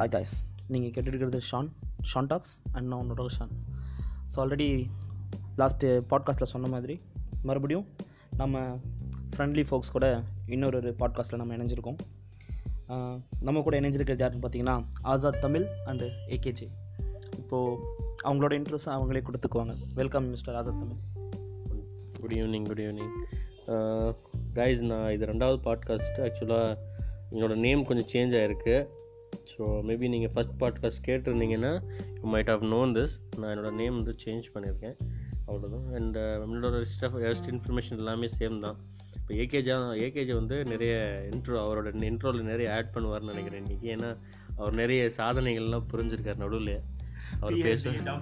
Hi guys நீங்கள் கேட்டுருக்கிறது Shaan Shaan talks and நான் உன்னோட ஷான் ஸோ ஆல்ரெடி லாஸ்ட்டு பாட்காஸ்ட்டில் சொன்ன மாதிரி மறுபடியும் நம்ம ஃப்ரெண்ட்லி ஃபோக்ஸ் கூட இன்னொரு ஒரு பாட்காஸ்ட்டில் நம்ம இணைஞ்சிருக்கோம். நம்ம கூட இணைஞ்சிருக்கிறது யாருன்னு பார்த்தீங்கன்னா ஆசாத் தமிழ் அண்டு ஏகேஜி இப்போது அவங்களோட இன்ட்ரெஸ்ட் அவங்களே கொடுத்துக்குவாங்க. Welcome mister Azad Tamil good evening good evening guys நான் இது ரெண்டாவது பாட்காஸ்ட் ஆக்சுவலாக என்னோடய நேம் கொஞ்சம் சேஞ்ச் ஆகிருக்கு ஸோ மேபி நீங்கள் first podcast கேட்டிருந்தீங்கன்னா you might have known this நான் என்னோட நேம் வந்து சேஞ்ச் பண்ணியிருக்கேன். அவ்வளோதான் அண்ட் என்னோட ஸ்டஃப் ரெஸ்ட் இன்ஃபர்மேஷன் எல்லாமே சேம் தான். இப்போ ஏகேஜா ஏகேஜி வந்து நிறைய இன்ட்ரோ அவரோட இன்ட்ரோவில் நிறைய ஆட் பண்ணுவார்னு நினைக்கிறேன் இன்றைக்கி ஏன்னா அவர் நிறைய சாதனைகள்லாம் புரிஞ்சிருக்கார் நடுவில். அவர் பேசுங்க.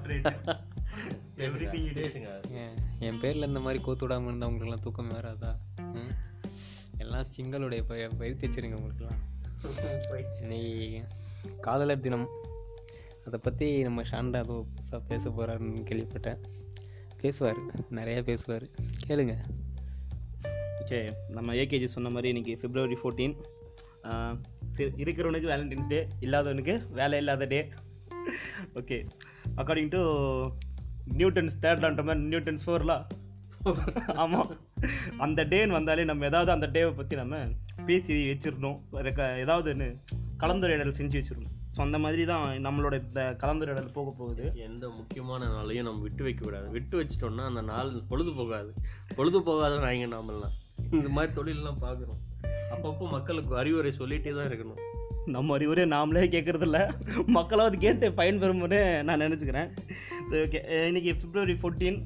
என் பேரில் இந்த மாதிரி கோத்து விடாமல் இருந்தால் உங்களுக்குலாம் தூக்கமே வராதா? ம்? எல்லாம் சிங்களுடைய பய பயிர் வச்சிருங்க உங்களுக்குலாம் இன்னைக்கு காதலர் தினம். அதை பற்றி நம்ம ஷாண்டா ஏதோ புதுசாக பேச போகிறாருன்னு கேள்விப்பட்டேன். பேசுவார் நிறையா பேசுவார். கேளுங்க. சரி நம்ம ஏகேஜி சொன்ன மாதிரி இன்றைக்கி ஃபிப்ரவரி ஃபோர்டீன் இருக்கிறவனுக்கு வேலண்டைன்ஸ் டே இல்லாதவனுக்கு வேலை இல்லாத day okay according to Newton's தேர்ட்லான்ற மாதிரி நியூட்டன்ஸ் ஃபோர்லாம் ஆமாம் அந்த டேன்னு வந்தாலே நம்ம ஏதாவது அந்த டேவை பற்றி நம்ம பேசி வச்சிடணும் ரெக்க- ஏதாவது ஒன்று கலந்துரையாடல் செஞ்சு வச்சிடணும் ஸோ அந்த மாதிரி தான் நம்மளோட இந்த கலந்துரையாடல் போக போகுது. எந்த முக்கியமான நாளையும் நம்ம விட்டு வைக்க கூடாது. விட்டு வச்சிட்டோம்னா அந்த நாள் பொழுது போகாது. பொழுது போகாத நாய்ங்க நாமெல்லாம் இந்த மாதிரி தொழிலெலாம் பார்க்குறோம் அப்பப்போ மக்களுக்கு அறிவுரை சொல்லிகிட்டே தான் இருக்கணும். நம்ம அறிவுரை நாமளே கேட்குறதில்ல மக்களாவது கேட்டு பயன்பெறும்னு நான் நினச்சிக்கிறேன். சரி ஓகே இன்னைக்கு பிப்ரவரி ஃபோர்டீன்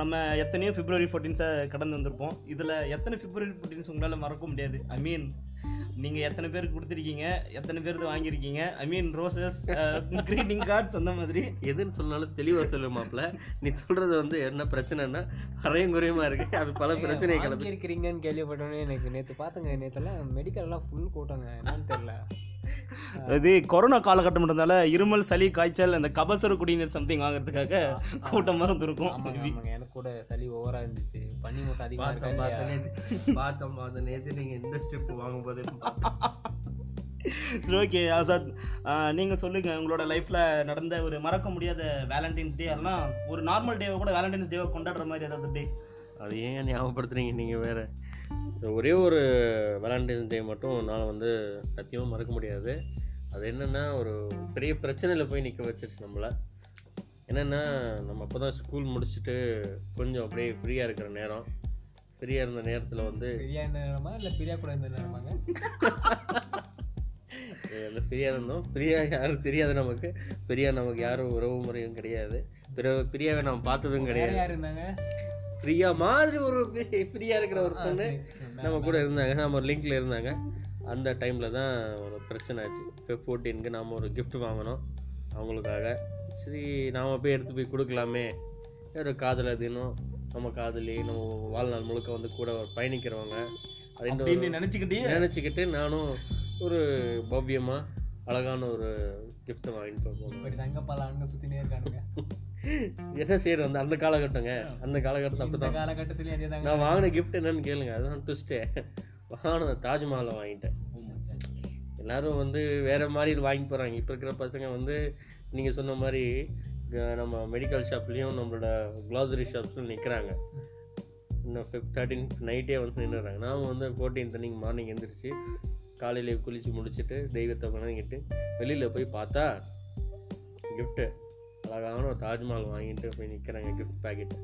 நம்ம எத்தனையோ பிப்ரவரி ஃபோர்டீன்ஸை கடந்து வந்திருப்போம். இதில் எத்தனை பிப்ரவரி ஃபோர்டீன்ஸ் உங்களால் மறக்க முடியாது. ஐ மீன் நீங்கள் எத்தனை பேருக்கு கொடுத்துருக்கீங்க எத்தனை பேருக்கு வாங்கியிருக்கீங்க I mean roses greeting cards அந்த மாதிரி. எதுன்னு சொன்னாலும் தெளிவாக சொல்லு மாப்ள நீ சொல்கிறது வந்து என்ன பிரச்சனைன்னா அரையும் குறையுமா இருக்கு. அது பல பிரச்சனை கிளப்பி. இருக்கிறீங்கன்னு கேள்விப்பட்டோன்னே எனக்கு நேற்று பார்த்துங்க நேற்றுலாம் மெடிக்கல்லாம் ஃபுல் கூட்டங்க என்னன்னு தெரில இது கொரோனா காலகட்டம்ன்றதால இருமல் சளி காய்ச்சல் அந்த கபசுர குடிநீர் சம்திங் வாங்குறதுக்காக கூட்டமாக இருந்திருக்கும் எனக்கு கூட சளி ஓவராக இருந்துச்சு பனி மூட்டை அதிகமாக இருக்கா பார்த்தோம். பார்த்தோம் நேற்று நீங்கள் இந்த ஸ்டெப் வாங்கும்போது சரி ஓகே ஆசாத். நீங்கள் சொல்லுங்கள் உங்களோட லைஃப்பில் நடந்த ஒரு மறக்க முடியாத வேலண்டைன்ஸ் டே அதெல்லாம் ஒரு நார்மல் டேவை கூட வேலண்டைன்ஸ் டேவை கொண்டாடுற மாதிரி ஏதாவது டே அது ஏன் ஞாபகப்படுத்துறீங்க நீங்கள் வேறு? ஒரே ஒரு வேலண்டைன்ஸ் டே மட்டும் நான் வந்து சத்தியமாக மறக்க முடியாது. அது என்னென்னா ஒரு பெரிய பிரச்சனையில் போய் நிற்க வச்சிருச்சு நம்மளை. என்னென்னா நம்ம அப்போ தான் ஸ்கூல் முடிச்சுட்டு கொஞ்சம் அப்படியே ஃப்ரீயாக இருக்கிற நேரம். ஃப்ரீயாக இருந்த நேரத்தில் வந்து பிரியா இருந்த நேரமா இல்லை பிரியா கூட இருந்த நேரமாங்க? ஃப்ரீயாக இருந்தோம். ஃப்ரீயாக யாரும் தெரியாது நமக்கு. ஃப்ரீயாக நமக்கு யாரும் உறவு முறையும் கிடையாது. பிற ஃப்ரீயாகவே நம்ம பார்த்ததும் கிடையாது. யார் இருந்தாங்க? ஃப்ரீயா மாதிரி ஒரு ஃப்ரீயாக இருக்கிற ஒரு பொண்ணு. நம்ம கூட இருந்தாங்க. நம்ம ஒரு லிங்க்ல இருந்தாங்க. அந்த டைமில் தான் ஒரு பிரச்சனை ஆச்சு. இப்போ ஃபோர்டீனுக்கு நாம் ஒரு gift வாங்கினோம் அவங்களுக்காக. சரி நாம் போய் எடுத்து போய் கொடுக்கலாமே. ஒரு காதலர் தினம் நம்ம காதலி நம்ம வாழ்நாள் முழுக்க வந்து கூட பயணிக்கிறவங்க. அப்படின்னு நினச்சிக்கிட்டே? நினச்சிக்கிட்டு நானும் ஒரு பவ்யமாக அழகான ஒரு கிஃப்ட்டை வாங்கிட்டு போனோம் இப்படி தங்கப்பால் ஆளுங்க சுற்றினே இருக்கானுங்க. என்ன செய்யறது அந்த அந்த காலகட்டங்க. அந்த காலகட்டத்தில் அப்படி காலகட்டத்திலேயே நான் வாங்கின கிஃப்ட் என்னன்னு கேளுங்க. அதுதான் ட்விஸ்ட்டே வாங்கின தாஜ்மஹாலை வாங்கிட்டேன். எல்லாரும் வந்து வேற மாதிரி வாங்கி போகிறாங்க இப்போ இருக்கிற பசங்க வந்து நீங்கள் சொன்ன மாதிரி நம்ம மெடிக்கல் ஷாப்லேயும் நம்மளோட க்ளாசரி ஷாப்ஸ்லையும் நிற்கிறாங்க இன்னும் ஃபிஃப்த் தேர்ட்டீன் நைட்டே வந்து நின்றுறாங்க நாம் வந்து ஃபோர்டீன் அன்னைக்கு மார்னிங் எந்திரிச்சு காலையில குளித்து முடிச்சுட்டு தெய்வத்தை வணங்கிட்டு வெளியில் போய் பார்த்தா கிஃப்ட்டு அழகான ஒரு தாஜ்மஹால் வாங்கிட்டு போய் நிற்கிறாங்க கிஃப்ட் பேக்கெட்டு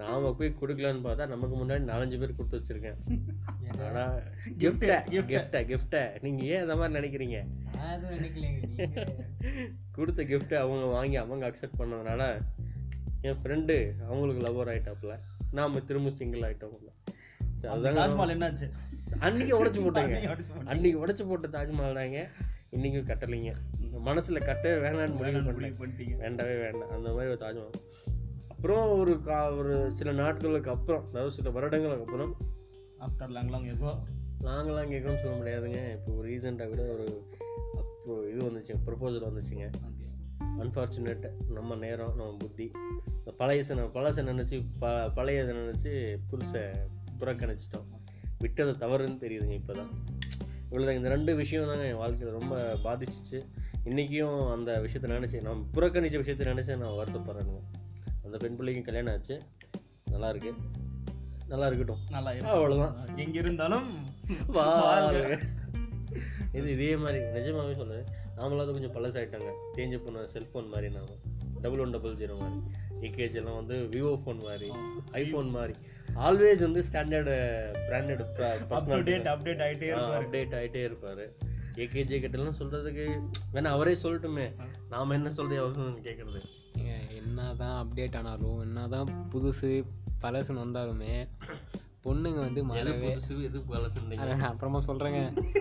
நாம போய் கொடுக்கலான்னு பார்த்தா நமக்கு முன்னாடி நாலஞ்சு பேர் கொடுத்து வச்சிருக்கேன். ஆனா கிஃப்ட கிஃப்ட கிஃப்ட நீங்க ஏன் அந்த மாதிரி நினைக்கிறீங்க? கொடுத்த gift அவங்க வாங்கி அவங்க அக்செப்ட் பண்ணதுனால என் ஃப்ரெண்டு அவங்களுக்கு லவர் ஆயிட்டாப்புல. நாம திரும்ப சிங்கிள் அதுதாங்க தாஜ்மஹால் என்னாச்சு? அன்னைக்கு உடைச்சு போட்டேங்க. அன்னைக்கு உடைச்சு போட்ட தாஜ்மஹால் தாங்க இன்னைக்கும் கட்டலைங்க. மனசுல கட்ட வேணாம்னு முடிவு பண்ணிட்டீங்க. வேண்டவே வேண்டாம். அந்த மாதிரி ஒரு தாஜ்மஹால். அப்புறம் ஒரு கா ஒரு சில நாட்களுக்கு அப்புறம் அதாவது சில வருடங்களுக்கு அப்புறம் ஆஃப்டர் லாங் லாங் எகோ நாங்களாம் கேட்கணும்னு சொல்ல முடியாதுங்க. இப்போ ரீசெண்டாக கூட ஒரு அப்போ இது வந்துச்சுங்க ப்ரப்போசல் வந்துச்சுங்க. அன்ஃபார்ச்சுனேட் நம்ம நேரம் நம்ம புத்தி. பழையசை பழசை நினச்சி ப பழையதை நினச்சி புதுசை புறக்கணிச்சிட்டோம். விட்டது தவறுன்னு தெரியுதுங்க இப்போ தான் இவ்வளோ இந்த ரெண்டு விஷயம் தாங்க என் வாழ்க்கையில் ரொம்ப பாதிச்சிச்சு. இன்றைக்கும் அந்த விஷயத்தை நினச்சி நான் புறக்கணிச்ச விஷயத்தை நினச்சி நான் வருத்தப்படுறேனுங்க. அந்த பெண் பிள்ளைக்கும் கல்யாணம் ஆச்சு. நல்லா இருக்கு. நல்லா இருக்கட்டும். நல்லா அவ்வளோதான் எங்க இருந்தாலும். இது இதே மாதிரி நிஜமாவே சொல்லுவேன் நாமளாவது கொஞ்சம் பழசாயிட்டாங்க. தேஞ்சு போன செல்ஃபோன் மாதிரி நாம. டபுள் ஒன் டபுள் ஜீரோ மாதிரி. ஏகேஜ் எல்லாம் வந்து விவோ ஃபோன் மாதிரி ஐஃபோன் மாதிரி. ஆல்வேஸ் வந்து ஸ்டாண்டர்டு பிராண்டட் அப்டேட் அப்டேட் ஆயிட்டே இருப்பாரு. அப்டேட் ஆகிட்டே இருப்பாரு. ஏகேஜே கிட்டலாம் சொல்றதுக்கு வேணா அவரே சொல்லட்டுமே. நாம என்ன சொல்றது அவசரம் கேட்கறது ஏங்க, என்னதான் அப்டேட் ஆனாலும் என்னதான் புதுசு பழசுன்னு வந்தாலுமே பொண்ணுங்க வந்து எது மறவே அப்புறமா சொல்றேங்க.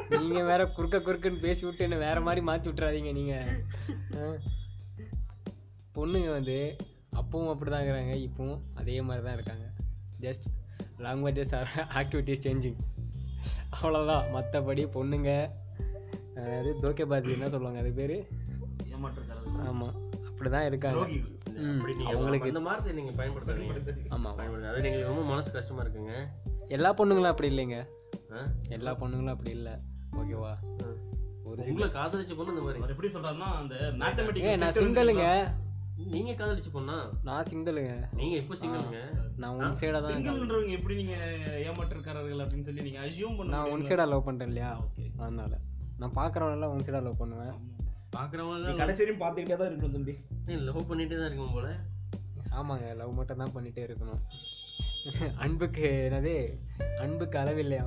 நீங்க வேற குறுக்க குறுக்குன்னு பேசி விட்டு என்ன வேற மாதிரி மாத்தி விட்டுறாதீங்க நீங்க. ஆ? பொண்ணுங்க வந்து அப்பவும் அப்படிதான் இருக்கிறாங்க இப்பவும் அதே மாதிரி தான் இருக்காங்க. Just languages or activities changing அவ்வளோதான் மற்றபடி பொண்ணுங்க அதாவது தோக்கேபாஜி என்ன சொல்லுவாங்க? அது பேர்? ஆமாம் அப்படி தான் இருக்காங்க. ம், அப்படி நீங்க அவங்களுக்கு அந்த வார்த்தையை நீங்க பயன்படுத்தாதீங்க ஆமாம் அது நீங்க ரொம்ப மனசு கஷ்டமா இருக்குங்க. எல்லா பொண்ணுங்களும் அப்படி இல்லைங்க. ஆ? எல்லா பொண்ணுங்களும் அப்படி இல்லை. ஓகேவா? ஒரு சில உங்களை காதலிச்ச பொண்ணு இந்த மாதிரி. எப்படி சொல்றாருன்னா அந்த ஏ மேத்தமெட்டிக்கல் நான் சிங்கிளுங்க நீங்க காதலிச்ச பொண்ணா நான் சிங்கிளுங்க நீங்க எப்போ சிங்கிளுங்க நான் ஒன் சைடாக தான் சிங்கிள்ன்றவங்க எப்படி நீங்க ஏமாற்றுக்காரர்கள் அப்படின்னு சொல்லி நீங்க அசியூம் பண்ண நான் ஒன் சைடாக லவ் பண்ணுறேன் இல்லையா? ஓகே அதனால. நான் பார்க்குறவனெல்லாம் ஒன் சைடாக லவ் பண்ணுவேன். பாக்குறவங்க கடைசி வரையும் பார்த்துக்கிட்டே தான் இருக்கணும் தம்பி. லவ் பண்ணிட்டே தான் இருக்கும் போல. ஆமாங்க லவ் மட்டும் தான் பண்ணிகிட்டே இருக்கணும். அன்புக்கு என்னது? அன்புக்கு அளவில்லையா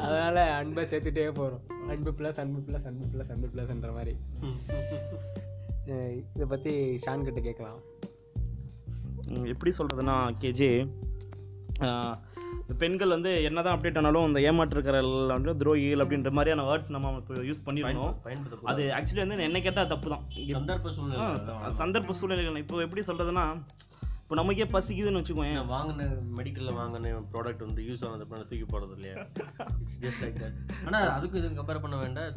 அதனால. அன்பை சேர்த்துட்டே போகிறோம் அன்பு ப்ளஸ் அன்பு ப்ளஸ் அன்பு ப்ளஸ் அன்பு ப்ளஸ்ன்ற மாதிரி. இதை பற்றி ஷான் கிட்ட கேட்கலாம். எப்படி சொல்கிறதுனா கேஜி பெண்கள் வந்து என்னதான் அப்டேட் ஆனாலும் இந்த ஏமாற்றுக்கிறவர்கள் வந்து துரோகிகள் அப்படின்ற மாதிரியான வேர்ட்ஸ் நம்ம இப்போ யூஸ் பயன்படுத்த அது ஆக்சுவலி வந்து என்ன கேட்டால் தப்பு தான் சந்தர்ப்ப சூழ்நிலை சந்தர்ப்ப சூழ்நிலைகள். இப்போ எப்படி சொல்கிறதுனா இப்போ நமக்கே பசிக்குதுன்னு வச்சுக்கோங்க நான் வாங்கின மெடிக்கல்ல வாங்கின ப்ராடக்ட் வந்து யூஸ் ஆனது பண்ண தூக்கி போடுறது இல்லையா? இட்ஸ் ஜஸ்ட் லைக் தட் ஆனா அதுக்கு இது கம்பேர் பண்ண வேண்டாம்.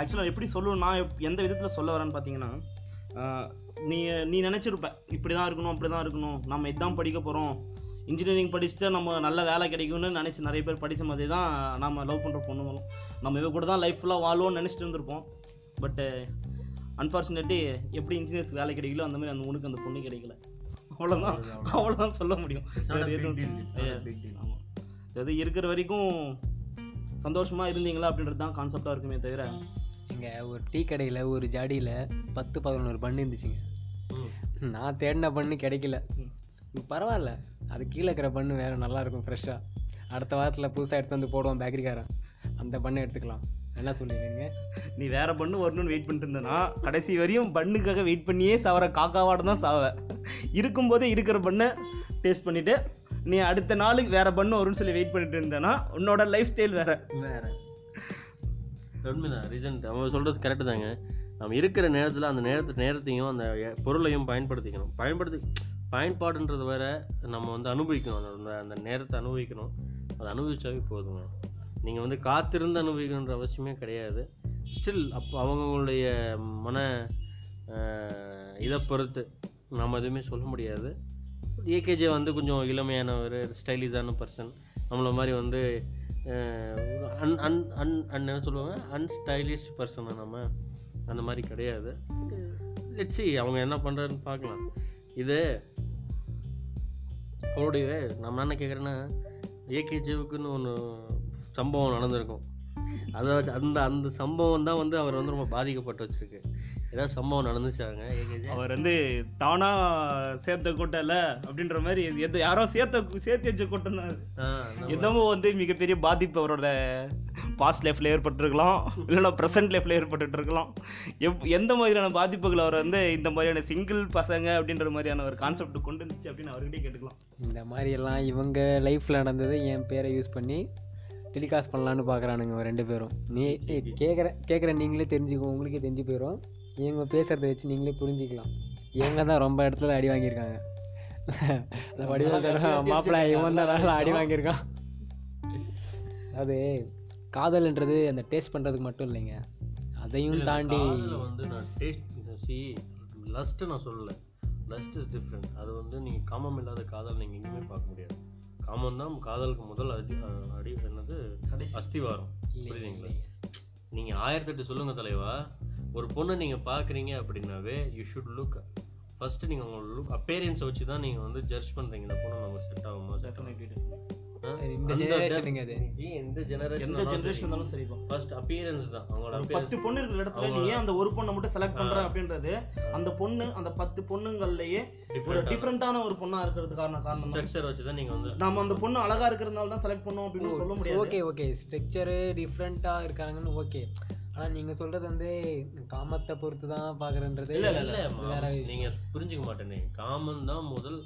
ஆக்சுவலாக எப்படி சொல்லுவேன் நான் எந்த விதத்தில் சொல்ல வரேன்னு பார்த்தீங்கன்னா நீ நீ நினச்சிருப்ப இப்படி தான் இருக்கணும் அப்படி தான் இருக்கணும். நம்ம இதான் படிக்க போகிறோம் இன்ஜினியரிங் படிச்சுட்டு நம்ம நல்ல வேலை கிடைக்கும்னு நினச்சி நிறைய பேர் படித்த மாதிரி தான் நம்ம லவ் பண்ணுற பொண்ணுங்களும் நம்ம இவ கூட தான் லைஃப் ஃபுல்லாக வாழ்வோம்னு நினச்சிட்டு இருந்திருப்போம். பட்டு அன்ஃபார்ச்சுனேட்லி எப்படி இன்ஜினியர்ஸ்க்கு வேலை கிடைக்கல அந்த மாதிரி அந்த உனக்கு அந்த பொண்ணு கிடைக்கல. அவ்வளோதான் அவ்வளோதான் சொல்ல முடியும். ஆமாம் அது இருக்கிற வரைக்கும் சந்தோஷமாக இருந்தீங்களா அப்படின்றது தான் கான்செப்டாக இருக்குமே தவிர இங்கே ஒரு டீ கடையில் ஒரு ஜாடியில் பத்து பதினோரு பண்ணு இருந்துச்சுங்க. நான் தேடின பண்ணு கிடைக்கல. பரவாயில்ல. அது கீழே இருக்கிற பண்ணு வேறு நல்லா இருக்கும் ஃப்ரெஷ்ஷாக அடுத்த வாரத்தில் புதுசாக எடுத்து வந்து போடுவோம் பேக்கரிக்காரன் அந்த பண்ணை எடுத்துக்கலாம். என்ன சொல்லிடுங்க நீ வேற பண்ணு வரணும்னு வெயிட் பண்ணிட்டு இருந்தேன்னா கடைசி வரையும் பண்ணுக்காக வெயிட் பண்ணியே சாவற காக்காவாட தான் சாவ. இருக்கும்போதே இருக்கிற பண்ணை டேஸ்ட் பண்ணிட்டு நீ அடுத்த நாளுக்கு வேற பண்ணு வரும்னு சொல்லி வெயிட் பண்ணிட்டு இருந்தேன்னா உன்னோட லைஃப் ஸ்டைல் வேற. வேற. உண்மைதான் ரீசன்ட் அவன் சொல்றது கரெக்டு தாங்க. நம்ம இருக்கிற நேரத்தில் அந்த நேரத்து நேரத்தையும் அந்த பொருளையும் பயன்படுத்திக்கணும். பயன்படுத்தி பயன்பாடுன்றது வேற நம்ம வந்து அனுபவிக்கணும். அந்த- அந்த அந்த நேரத்தை அனுபவிக்கணும். அதை அனுபவிச்சாவே போதுங்க. நீங்கள் வந்து காத்திருந்து அனுபவிக்கணுன்ற அவசியமே கிடையாது. ஸ்டில் அப்போ அவங்களுடைய மன இதை பொறுத்து நம்ம எதுவுமே சொல்ல முடியாது. ஏகேஜே வந்து கொஞ்சம் இளமையானவர் ஸ்டைலிஷான பர்சன் நம்மள மாதிரி வந்து அன் அன் அன் அன் என்ன சொல்லுவாங்க? அன்ஸ்டைலிஷ் பர்சனாக நம்ம அந்த மாதிரி கிடையாது. லெட்ஸி அவங்க என்ன பண்ணுறாருன்னு பார்க்கலாம். இது அவருடைய நம்ம என்ன கேட்குறேன்னா ஏகேஜேவுக்குன்னு ஒன்று சம்பவம் நடந்திருக்கும். அதை வச்சு அந்த அந்த சம்பவம் தான் வந்து அவர் வந்து ரொம்ப பாதிக்கப்பட்டு வச்சிருக்கு. ஏதாவது சம்பவம் நடந்துச்சாங்க அவர் வந்து தானா சேர்த்த கூட்டம் இல்ல அப்படின்ற மாதிரி எது யாரோ சேர்த்த சேர்த்து வச்ச கூட்டம் தான் எதுவும் வந்து மிகப்பெரிய பாதிப்பு அவரோட பாஸ்ட் லைஃப்ல ஏற்பட்டிருக்கலாம். இல்லைன்னா ப்ரெசன்ட் லைஃப்ல ஏற்பட்டுட்டு இருக்கலாம் எப் எந்த மாதிரியான பாதிப்புகள் அவர் வந்து இந்த மாதிரியான சிங்கிள் பசங்க அப்படின்ற மாதிரியான ஒரு கான்செப்ட் கொண்டு வந்துச்சு அப்படின்னு அவர்கிட்டயே கேட்டுக்கலாம். இந்த மாதிரியெல்லாம் இவங்க லைஃப்பில் நடந்தது என் பேரை யூஸ் பண்ணி டெலிகாஸ்ட் பண்ணலான்னு பார்க்குறானுங்க ரெண்டு பேரும். நீ கேட்குற கேட்குற நீங்களே தெரிஞ்சுக்கோ உங்களுக்கே தெரிஞ்சு போயிடும் இவங்க பேசுகிறத வச்சு நீங்களே புரிஞ்சிக்கலாம். இவங்க தான் ரொம்ப இடத்துல அடி வாங்கியிருக்காங்க. அந்த வடிவேல் தரம் மாப்பிள்ளை இவன் தான் அடி வாங்கியிருக்கான். அது காதல்ன்றது அந்த டேஸ்ட் பண்ணுறதுக்கு மட்டும் இல்லைங்க. அதையும் தாண்டி வந்து நான் டேஸ்ட் சி லஸ்ட்டு நான் சொல்லலை. லஸ்ட் இஸ் டிஃப்ரெண்ட் அது வந்து நீங்கள் காமம் இல்லாத காதல் நீங்கள் எங்கேயுமே பார்க்க முடியாது. காமம் தான் காதலுக்கு முதல் அடி அடி என்னது? அஸ்திவாரம். புரியுதுங்களா? நீங்கள் ஆயிரத்தெட்டு சொல்லுங்க தலைவா. ஒரு பொண்ணை நீங்கள் பார்க்குறீங்க அப்படின்னாவே யூ ஷுட் லுக் ஃபர்ஸ்ட் நீங்கள் உங்களோட லுக் அப்பேரியன்ஸை வச்சு தான் நீங்கள் வந்து ஜட்ஜ் பண்ணுறீங்க இந்த பொண்ணு நமக்கு செட் ஆகுமா செட் இந்த ஜெனரேஷனுங்க அது. இந்த ஜெனரேஷன் எந்த ஜென்ரேஷன் இருந்தாலும் சரிப்பா ஃபர்ஸ்ட் அப்பியரன்ஸ் தான். அவங்களோட பத்து பொண்ணு இருக்கிற இடத்துல நீ ஏன் அந்த ஒரு பொண்ணை மட்டும் செலக்ட் பண்ற அப்படின்றது அந்த பொண்ணு அந்த பத்து பொண்ணுங்கள்லயே ஒரு டிஃப்ரெண்டான ஒரு பொண்ணா இருக்கிறது காரணம் காரணம். ஸ்ட்ரக்சர் வச்சு தான் நீங்கள் வந்து நாம அந்த பொண்ணு அழகா இருக்கிறதுனால தான் செலக்ட் பண்ணோம் அப்படின்னு சொல்ல முடியாது. ஓகே ஓகே ஸ்ட்ரக்சரு டிஃப்ரெண்ட்டாக இருக்காங்கன்னு ஓகே ஆனா நீங்க சொல்றது வந்து காமத்தை பொறுத்து தான் பார்க்குறன்றது இல்ல, இல்ல, இல்ல. வேற. நீங்க புரிஞ்சுக்க மாட்டேனே. காமன் தான் முதல்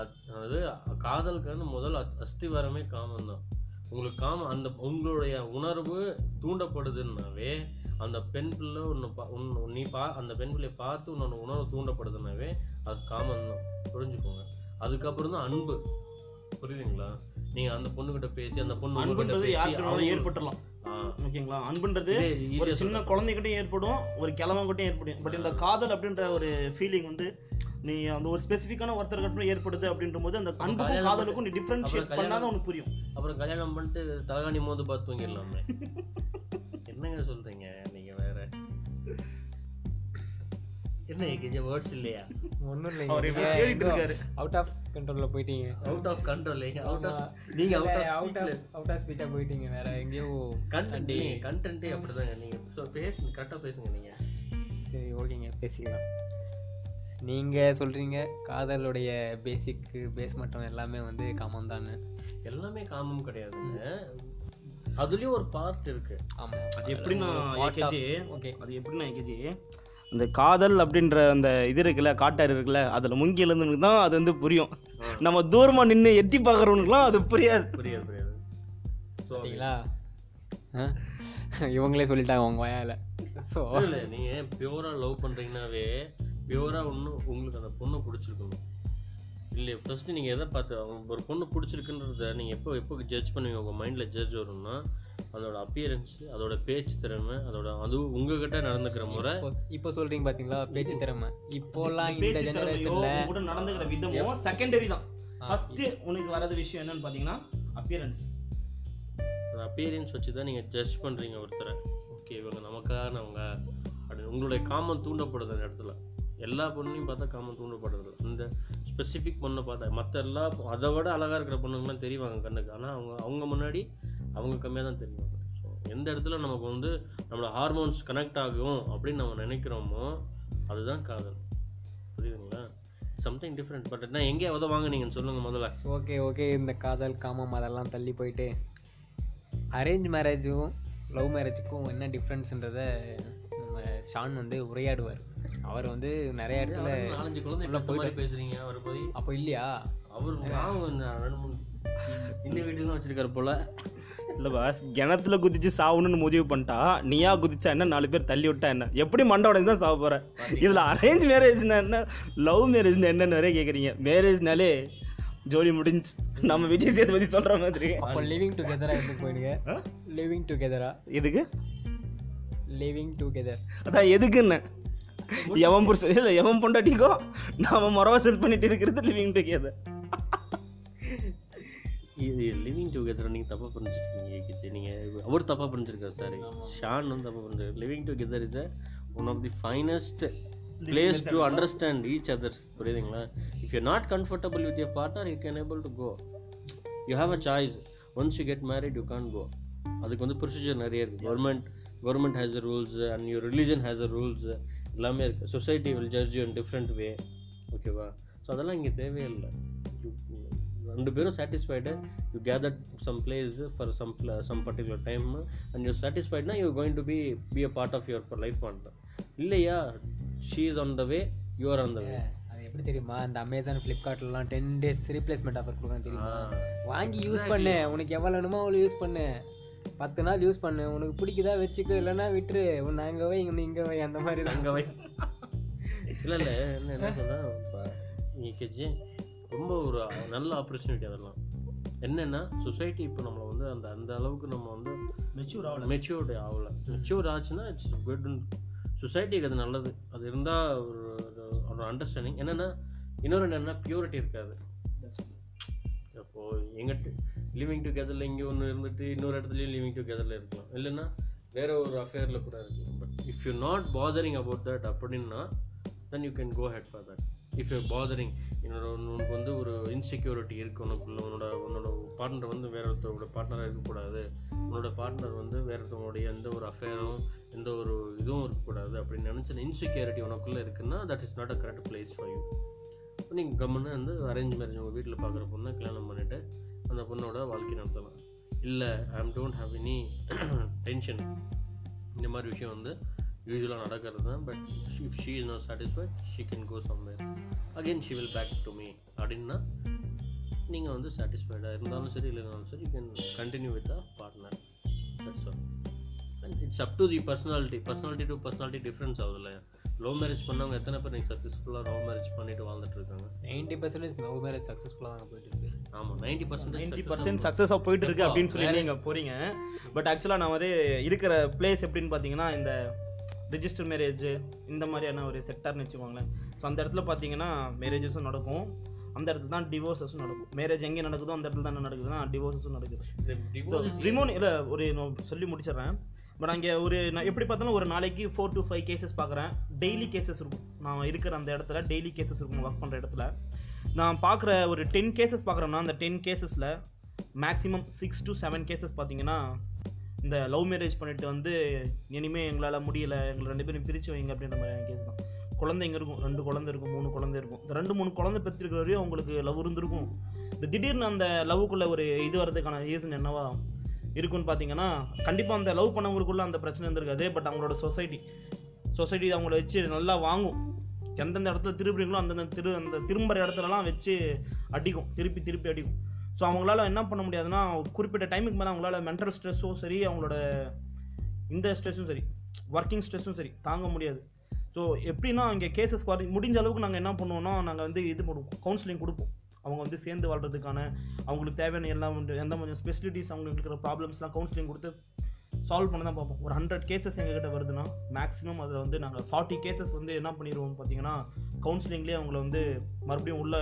அதாவது காதலுக்கான முதல் அஸ்திவாரமே காமன் தான் உங்களுக்கு காம அந்த உங்களுடைய உணர்வு தூண்டப்படுதுன்னாவே அந்த பெண் பிள்ளை ஒன்று பா உன் நீ பா அந்த பெண் பிள்ளையை பார்த்து உன்னோட உணர்வு தூண்டப்படுதுன்னாவே அது காமன் தான் புரிஞ்சுக்கோங்க. அதுக்கப்புறம் தான் அன்பு. புரியுதுங்களா? நீங்க அந்த பொண்ணுகிட்ட பேசி அந்த பொண்ணு அன்புன்றது யாருக்கு ஏற்பட்டுலாம் ஓகேங்களா? அன்புன்றது ஒரு சின்ன குழந்தைகிட்டையும் ஏற்படும் ஒரு கிழவங்கிட்டையும் ஏற்படும். பட் இந்த காதல் அப்படின்ற ஒரு ஃபீலிங் வந்து நீ அந்த ஒரு ஸ்பெசிஃபிக்கான ஒருத்தருக்கு ஏற்படுது அப்படின்ற போது அந்த அன்புக்கும் காதலுக்கும் நீ டிஃபரன்ஷியேட் அப்புறம் பண்ணாதான் உனக்கு புரியும். அப்புறம் கல்யாணம் பண்ணிட்டு தலகாணி மோந்து பார்த்து தூங்கிடலாமே. என்னங்க சொல்றீங்க? நீங்க வேற. என்ன ஏகேஜி வேர்ட்ஸ் இல்லையா? ஒன்றும் அவர் இப்படி தேடிட்டு இருக்காரு. அவுட் ஆஃப் கண்ட்ரோலில் போயிட்டீங்க. Out of control out of நீங்க out of out of out of ஸ்பீச்சாக போயிட்டீங்க வேற. எங்கேயோ கண்டென்ட் கண்டென்ட்டே அப்படிதாங்க. நீங்க பேசுங்க கரெக்டா பேசுங்க நீங்க. சரி ஓகேங்க. பேசிக்கலாம். நீங்க சொல்றீங்க காதலுடைய பேசிக் பேஸ் மட்டும் எல்லாமே வந்து காமன் தானே? எல்லாமே காமம் கிடையாதுங்க. அதுலயும் ஒரு பார்ட் இருக்கு. ஆமா. அது எப்படின்னா ஏகேஜி ஓகே அது எப்படின்னா ஏகேஜி இந்த காதல் அப்படின்ற அந்த இது இருக்குல்ல காட்டாறு இருக்குல்ல அதில் முங்கி எழுந்தவனுக்கு தான் அது வந்து புரியும். நம்ம தூரமா நின்று எட்டி பார்க்குறவனுக்குலாம் அது புரியாது. புரியாது புரியாது. சரிங்களா? இவங்களே சொல்லிட்டாங்க உங்க வயால. ஸோ இல்ல நீங்க பியூரா லவ் பண்றீங்கன்னாவே பியூரா ஒன்றும் உங்களுக்கு அந்த பொண்ணு பிடிச்சிருக்கணும். இல்லையா ஃபர்ஸ்ட் நீங்க எதை பார்த்து அவங்க ஒரு பொண்ணு பிடிச்சிருக்குன்றத நீங்க எப்போ எப்போ ஜட்ஜ் பண்ணுவீங்க? உங்க மைண்ட்ல ஜட்ஜ் வரும்னா அதோட அப்பியரன்ஸ் அதோட பேச்சு திறமை அதோட அது உங்ககிட்ட நடந்துக்கிற முறை. இப்போ சொல்றீங்க பாத்தீங்களா? பேச்சு திறமை. இப்போலாம் இந்த ஜெனரேஷன்ல கூட நடந்துக்கிற விதமும் செகண்டரி தான். ஃபர்ஸ்ட் உனக்கு வரது விஷயம் என்னன்னு பார்த்தீங்கன்னா அப்பியரன்ஸ் அப்பியரன்ஸ் வச்சு தான் நீங்கள் ஜட்ஜ் பண்ணுறீங்க ஒருத்தரை. ஓகே இவங்க நமக்கானவங்க. அப்படின்னு உங்களுடைய காமம் தூண்டப்படுது அந்த இடத்துல. எல்லா பொண்ணையும் பார்த்தா காமம் தூண்டப்படுறது இந்த ஸ்பெசிஃபிக் பொண்ணை பார்த்தா மற்ற எல்லா அதை விட அழகாக இருக்கிற பொண்ணுங்கலாம் தெரிவாங்க கண்ணுக்கு. ஆனால் அவங்க அவங்க முன்னாடி அவங்க கம்மியாக தான் தெரியும் ஸோ எந்த இடத்துல நமக்கு வந்து நம்மளோட ஹார்மோன்ஸ் கனெக்ட் ஆகும் அப்படின்னு நம்ம நினைக்கிறோமோ அதுதான் காதல். புரியுதுங்களா? சம்திங் டிஃப்ரெண்ட் பட் என்ன எங்கே உதவ வாங்குனீங்கன்னு சொல்லுங்கள் முதல்ல. ஓகே ஓகே இந்த காதல் காமம் அதெல்லாம் தள்ளி போயிட்டு அரேஞ்ச் மேரேஜும் லவ் மேரேஜுக்கும் என்ன டிஃப்ரெண்ட்ஸுன்றதை நம்ம ஷான் வந்து உரையாடுவார். அவர் வந்து நிறைய இடத்துல நாலஞ்சு குழந்தை மாதிரி பேசுறீங்க அவர் போய். அப்போ இல்லையா? அவர் ரெண்டு மூணு வீட்டுலாம் வச்சிருக்காரு போல. இல்லை பாஸ் கிணத்துல குதிச்சு சாவணும்னு முடிவு பண்ணிட்டா நீயா குதிச்சா என்ன நாலு பேர் தள்ளி விட்டா என்ன? எப்படி மண்டை உடஞ்சு தான் சாவ போற? இதுல அரேஞ்ச் மேரேஜ்னா என்ன? லவ் மேரேஜ்னா என்னன்னு வரைய கேக்குறீங்க. மேரேஜ்னாலே ஜோலி முடிஞ்சு. நம்ம விஜய் சேதுபதி சொல்ற மாதிரி. அப்போ லிவிங் டுகெதரா எதுக்கு போயிடுங்க. லிவிங் டுகெதரா எதுக்கு? லிவிங் டுகெதர் அதான் எதுக்குன்னு? எவன் புருஷன் இல்லை எவன் பொண்டாட்டிக்கோ நாம மொரவா செல் பண்ணிட்டு இருக்கிறது லிவிங் டுகெதர் இது லிவிங் டுகெதர் நீங்கள் தப்பாக புரிஞ்சுருக்கீங்க நீங்கள் அவர் தப்பாக புரிஞ்சிருக்காரு சாரி ஷான் வந்து தப்பாக புரிஞ்சிருக்காரு. Living together is one of the finest place to understand each others புரியுதுங்களா? If you not comfortable with your partner you can able to go you have a choice once you get married you can't go அதுக்கு வந்து procedure நிறைய இருக்குது government government has a rules and your religion has a rules எல்லாமே இருக்குது society will judge in different way? ஓகேவா so அதெல்லாம் இங்கே தேவையில்லை. ரெண்டு பேரும் satisfied you gather some place for some some particular time and you சாட்டிஸ்ஃபைட்னா you going to be be a part of your life partner இல்லையா? She is on the way you are on the way எப்படி தெரியுமா? இந்த Amazon ஃப்ளிப்கார்ட்லாம் ten days replacement offer கொடுக்குறேன் தெரியுமா? வாங்கி use பண்ணு. உனக்கு எவ்வளோ வேணுமோ அவ்வளோ யூஸ் பண்ணு. பத்து நாள் யூஸ் பண்ணு. உனக்கு பிடிக்குதா வச்சுக்கோ. இல்லைன்னா விட்டுரு. உன்னை அங்கே வை இங்கே இங்கே வை அந்த மாதிரி அங்கே வை இல்லை இல்லை என்ன என்ன கேஜி ரொம்ப ஒரு நல்ல ஆப்பர்ச்சுனிட்டி அதெல்லாம். என்னென்னா சொசைட்டி இப்போ நம்மளை வந்து அந்த அந்த அளவுக்கு நம்ம வந்து மெச்சூர் ஆகல. மெச்சூர்டு ஆகல. மெச்சூர் ஆச்சுன்னா இட்ஸ் குட் சொசைட்டிக்கு அது நல்லது. அது இருந்தால் ஒரு ஒரு- அண்டர்ஸ்டாண்டிங் என்னென்னா இன்னொரு என்னன்னா பியூரிட்டி இருக்காது. அப்போ எங்கிட்ட லிவிங் டுகெதரில் இங்கே ஒன்று இருந்துட்டு இன்னொரு இடத்துலையும் லிவிங் டுகெதரில் இருக்கலாம். இல்லைன்னா வேற ஒரு அஃபேரில் கூட இருக்கலாம். But if you not bothering about that அப்படின்னா then you can go head for that if you bothering என்னோட உனக்கு வந்து ஒரு இன்செக்யூரிட்டி இருக்கு உனக்குள்ள உன்னோட உன்னோட பார்ட்னர் வந்து வேற ஒருத்தரோட பார்ட்னராக இருக்கக்கூடாது. உன்னோட பார்ட்னர் வந்து வேற ஒருத்தவங்களுடைய எந்த ஒரு அஃபேரும் எந்த ஒரு இதுவும் இருக்கக்கூடாது. அப்படின்னு நினச்ச இன்செக்யூரிட்டி உனக்குள்ளே இருக்குன்னா that is not a correct place for you நீங்கள் கம்முன்னு வந்து அரேஞ்ச் மேரேஜ் உங்கள் வீட்டில் பார்க்குற பொண்ணை கல்யாணம் பண்ணிவிட்டு அந்த பொண்ணோட வாழ்க்கை நடத்தலாம். இல்லை I'm don't have any tension இந்த மாதிரி விஷயம் வந்து யூஸ்வலாக நடக்கிறது தான். But if she is not satisfied she can go somewhere again she will back to me அப்படின்னா நீங்கள் வந்து சாட்டிஸ்ஃபைடாக இருந்தாலும் சரி இல்லைனாலும் சரி you can continue with a partner that's all and it's up to the personality personality to personality difference ஆகுதுல்ல love marriage பண்ணவங்க எத்தனை பேர் நீங்கள் சக்ஸஸ்ஃபுல்லாக லவ் மேரேஜ் பண்ணிட்டு வாழ்ந்துட்டு இருக்காங்க? நைன்ட்டி பர்சன்டேஜ் லவ் மேரேஜ் சக்ஸஸ்ஃபுல்லாக தான் போயிட்டு இருக்கு. ஆமாம் நைன்டி பர்சன்டேஜ் நைன்டி பர்சன்ட் சக்ஸஸாக போயிட்டு இருக்கு அப்படின்னு சொல்லி. நீங்கள் போறீங்க. பட் ஆக்சுவலாக நான் வந்து இருக்கிற பிளேஸ் எப்படின்னு பார்த்தீங்கன்னா இந்த ரிஜிஸ்டர் மேரேஜ் இந்த மாதிரியான ஒரு செக்டார்னு வச்சுக்கோங்களேன். ஸோ அந்த இடத்துல பார்த்தீங்கன்னா மேரேஜஸும் நடக்கும். அந்த இடத்துல தான் டிவோர்ஸஸும் நடக்கும். மேரேஜ் எங்கே நடக்குதோ அந்த இடத்துல தான் என்ன நடக்குதுன்னா டிவோர்ஸஸும் நடக்குது. ரிமோன் இல்லை. ஒரு சொல்லி முடிச்சிடுறேன். பட் அங்கே ஒரு நான் எப்படி பார்த்தாலும் ஒரு நாளைக்கு ஃபோர் to ஃபைவ் கேசஸ் பார்க்குறேன் டெய்லி கேசஸ் இருக்கும். நான் இருக்கிற அந்த இடத்துல டெய்லி கேசஸ் இருக்கும் ஒர்க் பண்ணுற இடத்துல. நான் பார்க்குற ஒரு டென் கேசஸ் பார்க்குறேன்னா அந்த ten கேசஸில் maximum six to seven cases பார்த்தீங்கன்னா இந்த லவ் மேரேஜ் பண்ணிட்டு வந்து இனிமேல் எங்களால் முடியல எங்களை ரெண்டு பேரும் பிரித்து வைங்க அப்படின்ற மாதிரியான கேஸ் தான். குழந்தைங்க இருக்கும்? ரெண்டு குழந்தை இருக்கும் மூணு குழந்தை இருக்கும். இந்த ரெண்டு மூணு குழந்தை பெற்றிருக்கிற வரையும் அவங்களுக்கு லவ் இருந்திருக்கும். இந்த திடீர்னு அந்த லவ்வுக்குள்ளே ஒரு இது வர்றதுக்கான ரீசன் என்னவா இருக்குன்னு பார்த்தீங்கன்னா கண்டிப்பாக அந்த லவ் பண்ணவங்களுக்குள்ள அந்த பிரச்சனை இருந்திருக்காது. பட் அவங்களோட சொசைட்டி சொசைட்டி அவங்கள வச்சு நல்லா வாங்கும். எந்தெந்த இடத்துல திருப்புறீங்களோ அந்தந்த திரு அந்த திரும்புகிற இடத்துலலாம் வச்சு அடிக்கும். திருப்பி திருப்பி அடிக்கும். ஸோ அவங்களால என்ன பண்ண முடியாதுன்னா குறிப்பிட்ட டைமுக்கு மேலே அவங்களால மென்டல் ஸ்ட்ரெஸ்ஸும் சரி அவங்களோட இந்த ஸ்ட்ரெஸ்ஸும் சரி ஒர்க்கிங் ஸ்ட்ரெஸ்ஸும் சரி தாங்க முடியாது. ஸோ எப்படின்னா இங்கே கேசஸ் முடிஞ்ச அளவுக்கு நாங்கள் என்ன பண்ணுவோம்னா நாங்கள் வந்து இது பண்ணுவோம் கவுன்சிலிங் கொடுப்போம். அவங்க வந்து சேர்ந்து வாழ்றதுக்கான அவங்களுக்கு தேவையான எல்லாம் வந்து எந்த கொஞ்சம் ஸ்பெசிலிட்டிஸ் அவங்களுக்கு இருக்கிற ப்ராப்ளம்ஸ்லாம் கவுன்சிலிங் கொடுத்து சால்வ் பண்ண தான் பார்ப்போம். ஒரு ஹண்ட்ரட் கேசஸ் எங்ககிட்ட வருதுன்னா மேக்ஸிமம் அதில் வந்து நாங்கள் ஃபார்ட்டி கேசஸ் வந்து என்ன பண்ணிடுவோம் பார்த்தீங்கன்னா கவுன்சிலிங்லேயே அவங்கள வந்து மறுபடியும் உள்ள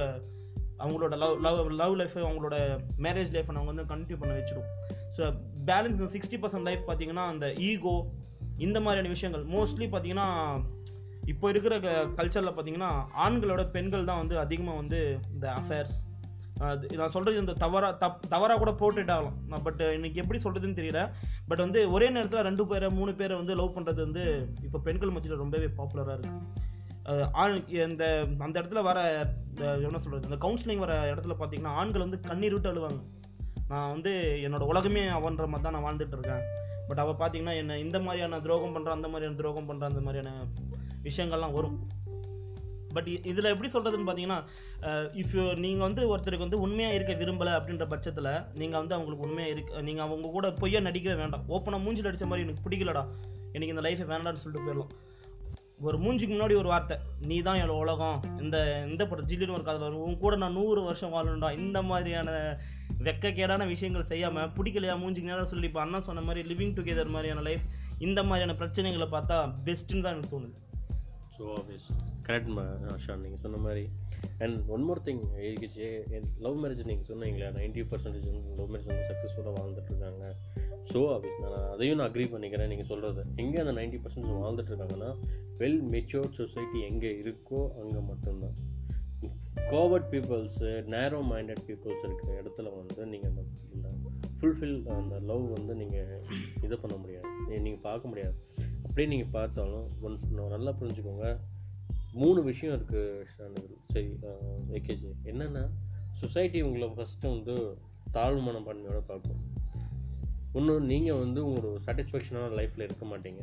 அவங்களோட லவ் லவ் லவ் லைஃப் அவங்களோட மேரேஜ் லைஃப்பை நாங்கள் வந்து கண்டினியூ பண்ண வச்சிடும் so balance sixty percent life பார்த்தீங்கன்னா அந்த ஈகோ இந்த மாதிரியான விஷயங்கள் மோஸ்ட்லி பார்த்தீங்கன்னா இப்போ இருக்கிற கல்ச்சரில் பார்த்தீங்கன்னா ஆண்களோட பெண்கள் தான் வந்து அதிகமாக வந்து இந்த அஃபேர்ஸ் நான் சொல்கிறது இந்த தவறாக தப் தவறாக கூட போர்ட்ரேட் ஆகலாம் பட் இன்னைக்கு எப்படி சொல்கிறதுன்னு தெரியல. பட் வந்து ஒரே நேரத்தில் ரெண்டு பேரை மூணு பேரை வந்து லவ் பண்ணுறது வந்து இப்போ பெண்கள் மத்தியில் ரொம்பவே பாப்புலராக இருக்குது ஆண் இந்த அந்த இடத்துல வர என்ன சொல்கிறது இந்த கவுன்சிலிங் வர இடத்துல பார்த்தீங்கன்னா ஆண்கள் வந்து கண்ணீர் விட்டு அழுவாங்க. நான் வந்து என்னோடய உலகமே அவன்ற மாதிரி தான் நான் வாழ்ந்துட்டு இருக்கேன். பட் அவள் பார்த்தீங்கன்னா என்ன இந்த மாதிரியான துரோகம் பண்ணுறான் அந்த மாதிரியான துரோகம் பண்ணுறான் அந்த மாதிரியான விஷயங்கள்லாம் வரும். பட் இதில் எப்படி சொல்கிறதுன்னு பார்த்தீங்கன்னா இஃப் யூ நீங்கள் வந்து ஒருத்தருக்கு வந்து உண்மையாக இருக்க விரும்பலை அப்படின்ற பட்சத்தில் நீங்கள் வந்து அவங்களுக்கு உண்மையாக இருக்க நீங்கள் அவங்க கூட பொய்யா நடிக்கவே வேண்டாம். ஓப்பனாக மூஞ்சில் அடித்த மாதிரி எனக்கு பிடிக்கலடா. எனக்கு இந்த லைஃபை வேண்டாம்னு சொல்லிட்டு போயிடலாம். ஒரு மூஞ்சிக்கு முன்னாடி ஒரு வார்த்தை நீ தான் என்னோட உலகம். இந்த இந்த படம் ஜில்லுன்னு ஒரு கதை வரும். உன் கூட நான் நூறு வருஷம் வாழணும்டா. இந்த மாதிரியான வெக்கக்கேடான விஷயங்கள் செய்யாமல் பிடிக்கலையா மூஞ்சிக்கு நேரம் சொல்லி இப்போ அண்ணா சொன்ன மாதிரி லிவிங் டுகெதர் மாதிரியான லைஃப் இந்த மாதிரியான பிரச்சனைகளை பார்த்தா பெஸ்ட்டுன்னு தான் எனக்கு தோணுது. ஸோ ஆப்வியஸ் கரெக்ட் ஆஷா நீங்கள் சொன்ன மாதிரி. அண்ட் ஒன் மோர் திங் ஏகிச்சு லவ் மேரேஜ் நீங்கள் சொன்னீங்களா நைன்ட்டி பர்சன்டேஜ் லவ் மேரேஜ் வந்து சக்ஸஸ்ஃபுல்லாக வாழ்ந்துட்டுருக்காங்க. ஸோ ஆப்வியஸ் நான் அதையும் நான் அக்ரி பண்ணிக்கிறேன் நீங்கள் சொல்கிறது எங்கே அந்த நைன்ட்டி பர்சன்டேஜ் வாழ்ந்துட்டுருக்காங்கன்னா வெல் மெச்சோர்ட் சொசைட்டி எங்கே இருக்கோ அங்கே மட்டும்தான். Coward peoples narrow minded peoples இருக்கிற இடத்துல வந்து நீங்கள் அந்த ஃபுல்ஃபில் அந்த லவ் வந்து நீங்கள் இது பண்ண முடியாது. நீங்கள் பார்க்க முடியாது. அப்படியே நீங்கள் பார்த்தாலும் ஒன் நல்லா புரிஞ்சுக்கோங்க. மூணு விஷயம் இருக்குது சரி ஏகேஜி என்னென்னா சொசைட்டி உங்களை ஃபஸ்ட்டு வந்து தாழ்வு மனப்பான்மையோட பார்க்கும். இன்னும் நீங்கள் வந்து ஒரு சாட்டிஸ்ஃபேக்ஷனான லைஃப்பில் இருக்க மாட்டீங்க.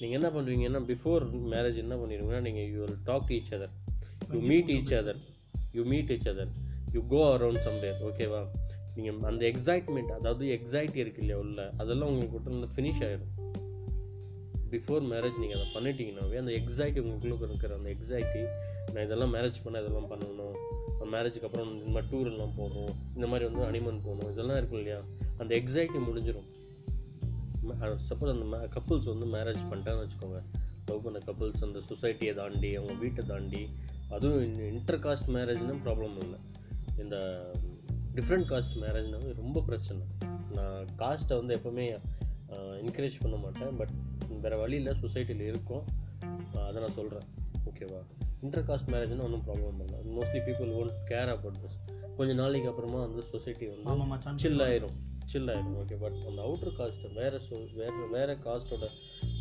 நீங்கள் என்ன பண்ணுவீங்கன்னா பிஃபோர் மேரேஜ் என்ன பண்ணிடுவீங்கன்னா நீங்கள் you talk to each other you meet each other you meet each other you go around somewhere ஓகேவா நீங்கள் அந்த எக்ஸைட்மெண்ட் அதாவது எக்ஸைட்டி இருக்கு இல்லையா உள்ள அதெல்லாம் உங்களுக்கு இருந்து ஃபினிஷ் ஆகிடும் பிஃபோர் மேரேஜ் நீங்கள் அதை பண்ணிட்டீங்கன்னாவே அந்த எக்ஸைட்டி உங்களுக்குள்ளே இருக்கிற அந்த எக்ஸைட்டி நான் இதெல்லாம் மேரேஜ் பண்ண இதெல்லாம் பண்ணணும். மேரேஜுக்கு அப்புறம் இந்த மாதிரி டூரெல்லாம் போகணும். இந்த மாதிரி வந்து அனிமன் போகணும். இதெல்லாம் இருக்கும் இல்லையா? அந்த எக்ஸைட்டி முடிஞ்சிடும் சப்போஸ் அந்த கப்புள்ஸ் வந்து மேரேஜ் பண்ணிட்டான்னு வச்சுக்கோங்க. லவ் பண்ண கப்புள்ஸ் அந்த சொசைட்டியை தாண்டி அவங்க வீட்டை தாண்டி அதுவும் இன்டர் காஸ்ட் மேரேஜ்னால் ப்ராப்ளம் இல்லை. இந்த டிஃப்ரெண்ட் காஸ்ட் மேரேஜ்னாவே ரொம்ப பிரச்சனை. நான் காஸ்ட்டை வந்து எப்போவுமே என்கரேஜ் பண்ண மாட்டேன். பட் வேறு வழியில் சொசைட்டியில் இருக்கும். அதை நான் சொல்கிறேன் ஓகேவா இன்டர் காஸ்ட் மேரேஜ்னா ஒன்றும் ப்ராப்ளம் இல்லை. Mostly people won't care about this கொஞ்சம் நாளைக்கு அப்புறமா வந்து சொசைட்டி வந்து சில் ஆயிரும். சில் ஆயிரும் ஓகே பட் அந்த அவுட்டர் காஸ்ட் வேற சொ வேற வேற காஸ்ட்டோட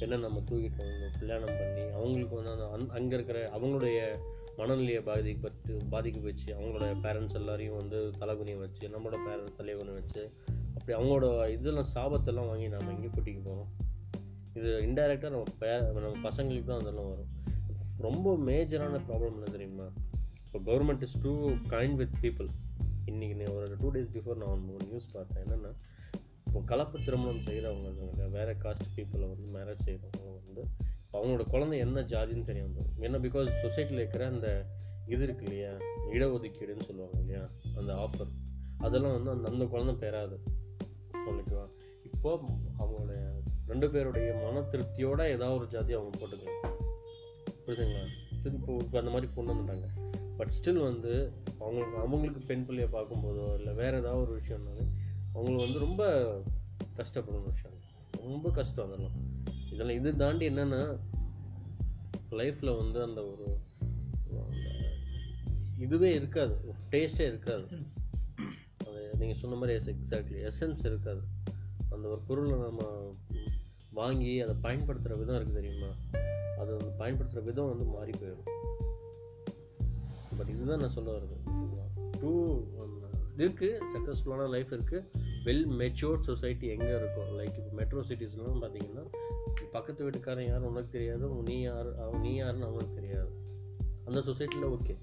என்ன நம்ம தூக்கிட்டு வரணும் கல்யாணம் பண்ணி அவங்களுக்கு வந்து அந்த அந் அங்கே இருக்கிற அவங்களுடைய மனநிலையை பாதிக்கப்பட்டு பாதிக்க வச்சு அவங்களோட பேரண்ட்ஸ் எல்லாரையும் வந்து தலைகுனிய வச்சு நம்மளோட பேரண்ட்ஸ் தலைகுனி வச்சு அப்படி அவங்களோட இதெல்லாம் சாபத்தெல்லாம் வாங்கி நாம் எங்கே கூட்டிக்கு போகிறோம் இது இன்டைரக்டாக நம்ம பே நம்ம பசங்களுக்கு தான் அதெல்லாம் வரும். ரொம்ப மேஜரான ப்ராப்ளம் என்ன தெரியுமா? இப்போ government is too kind with people இன்றைக்கி நான் ஒரு டூ டேஸ் பிஃபோர் நான் ஒன்று நியூஸ் பார்த்தேன். என்னென்னா இப்போ கலப்பு திருமணம் செய்கிறவங்க இருக்காங்க. வேறு காஸ்ட் பீப்புளை வந்து மேரேஜ் செய்கிறவங்க வந்து அவங்களோட குழந்தை என்ன ஜாதின்னு தெரியாமல் ஏன்னா பிகாஸ் சொசைட்டியில் இருக்கிற அந்த இது இருக்கு இல்லையா? இடஒதுக்கீடுன்னு சொல்லுவாங்க இல்லையா? அந்த ஆஃபர் அதெல்லாம் வந்து அந்த அந்த குழந்தை பெறாது. ஓகேவா இப்போ அவங்களுடைய ரெண்டு பேருடைய மன திருப்தியோட ஏதாவது ஒரு ஜாதி அவங்க போட்டுக்கலாம் புரியுதுங்களா? இப்போ இப்போ அந்த மாதிரி கொண்டு வந்துட்டாங்க. பட் ஸ்டில் வந்து அவங்களுக்கு அவங்களுக்கு பெண் பிள்ளையை பார்க்கும்போதோ இல்லை வேறு ஏதாவது ஒரு விஷயம்னாலே அவங்களுக்கு வந்து ரொம்ப கஷ்டப்படும் விஷயம். ரொம்ப கஷ்டம் அதெல்லாம். இதெல்லாம் இது தாண்டி என்னென்னா லைஃப்பில் வந்து அந்த ஒரு இதுவே இருக்காது. டேஸ்ட்டே இருக்காது. அது நீங்கள் சொன்ன மாதிரி எஸ் எக்ஸாக்ட்லி எசன்ஸ் இருக்காது. அந்த ஒரு பொருளை நம்ம வாங்கி அதை பயன்படுத்துகிற விதம் இருக்குது தெரியுமா? அதை வந்து பயன்படுத்துகிற விதம் வந்து மாறி போயிடும். பட் இதுதான் நான் சொல்ல வருது டூ இருக்குது சக்ஸஸ்ஃபுல்லான லைஃப் இருக்குது வெல் மெச்சோர்ட் சொசைட்டி எங்கே இருக்கும்? லைக் இப்போ மெட்ரோ சிட்டிஸ்லாம் பார்த்தீங்கன்னா பக்கத்து வீட்டுக்காரன் யாரும் உனக்கு தெரியாது. உன் நீ யார்? அவன் நீ யாருன்னு அவனுக்கு தெரியாது. அந்த சொசைட்டியில் ஓகே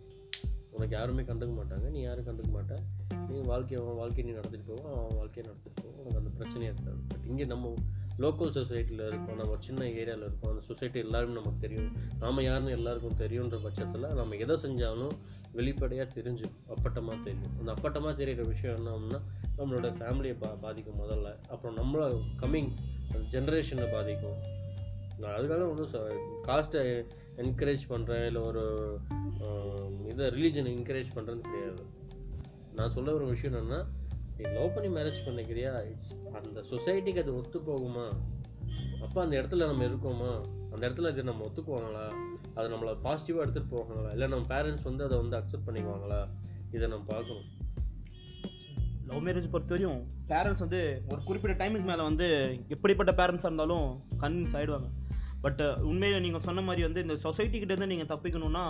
உனக்கு யாருமே கண்டுக்க மாட்டாங்க. நீ யாரும் கண்டுக்க மாட்டேன் நீ வாழ்க்கையை அவன் வாழ்க்கையை நீ நடத்திட்டு போவோம் அவன் வாழ்க்கையை நடத்திட்டு போவோம் உனக்கு அந்த பிரச்சனையாக இருக்காது. பட் இங்கே நம்ம லோக்கல் சொசைட்டியில் இருக்கோம் நம்ம சின்ன ஏரியாவில் இருக்கோம் அந்த சொசைட்டி எல்லாருமே நமக்கு தெரியும். நாம யாருன்னு எல்லாருக்கும் தெரியுன்ற பட்சத்தில் நம்ம எதை செஞ்சாலும் வெளிப்படையாக தெரிஞ்சு அப்பட்டமாக தெரியும். அந்த அப்பட்டமாக தெரியிற விஷயம் என்னன்னா நம்மளோட ஃபேமிலியை பா பாதிக்கும் முதல்ல. அப்புறம் நம்மளை கம்மிங் ஜென்ரேஷனை பாதிக்கும். நான் அதுக்காக ஒன்றும் காஸ்ட்டை என்கரேஜ் பண்ணுறேன் இல்லை ஒரு இதை ரிலீஜனை என்கரேஜ் பண்ணுறேன்னு கிடையாது. நான் சொல்ல ஒரு விஷயம் என்னென்னா நீ லவ் பண்ணி மேரேஜ் பண்ணிக்கிறியா? இட்ஸ் அந்த சொசைட்டிக்கு அது ஒத்து போகுமா அப்போ அந்த இடத்துல நம்ம இருக்கோமா? அந்த இடத்துல இது நம்ம ஒத்துக்குவாங்களா? அதை நம்மளை பாசிட்டிவாக எடுத்துகிட்டு போவாங்களா? இல்லை நம்ம பேரண்ட்ஸ் வந்து அதை வந்து அக்செப்ட் பண்ணிக்குவாங்களா? இதை நம்ம பார்க்கணும். லவ் மேரேஜ் பொறுத்த வரையும் பேரண்ட்ஸ் வந்து ஒரு குறிப்பிட்ட டைமுக்கு மேலே வந்து எப்படிப்பட்ட பேரண்ட்ஸாக இருந்தாலும் கன்வின்ஸ் ஆகிடுவாங்க பட் உண்மையில நீங்கள் சொன்ன மாதிரி வந்து இந்த சொசைட்டி கிட்டேருந்து நீங்கள் தப்பிக்கணும்னா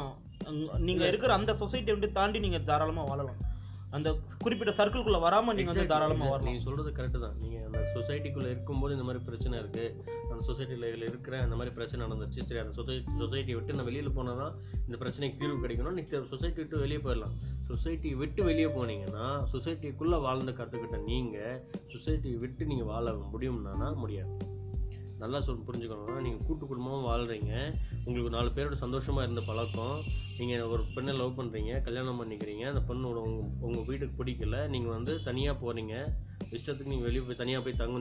நீங்கள் இருக்கிற அந்த சொசைட்டியை வந்து தாண்டி நீங்கள் தாராளமாக வாழலாம். அந்த குறிப்பிட்ட சர்க்கிள்குள்ளே வராமல் நீங்கள் வந்து தாராளமாக வரலாம். நீங்கள் சொல்கிறது கரெக்டு தான். நீங்கள் அந்த சொசைட்டிக்குள்ளே இருக்கும்போது இந்த மாதிரி பிரச்சனை இருக்குது அந்த சொசைட்டியில் இருக்கிற அந்த மாதிரி பிரச்சனை நடந்துச்சு சரி அந்த சொசைட்டி சொசைட்டியை விட்டு நான் வெளியில் போனால் தான் இந்த பிரச்சனைக்கு தீர்வு கிடைக்கணும். நீங்கள் சொசைட்டி விட்டு வெளியே போயிடலாம். சொசைட்டி விட்டு வெளியே போனீங்கன்னா சொசைட்டிக்குள்ளே வாழ்ந்து கற்றுக்கிட்ட நீங்கள் சொசைட்டியை விட்டு நீங்கள் வாழ முடியும்னா முடியாது. நல்லா சொல் புரிஞ்சுக்கணும்னா நீங்கள் கூட்டு குடும்பமாக வாழ்கிறீங்க உங்களுக்கு நாலு பேரோட சந்தோஷமாக இருந்த பழக்கம். நீங்கள் ஒரு பெண்ணை லவ் பண்ணுறீங்க கல்யாணம் பண்ணிக்கிறீங்க. அந்த பெண்ணோட உங்கள் உங்கள் வீட்டுக்கு பிடிக்கல. நீங்கள் வந்து தனியாக போகிறீங்க இஷ்டத்துக்கு நீங்கள் வெளியே போய் தனியாக போய் தங்க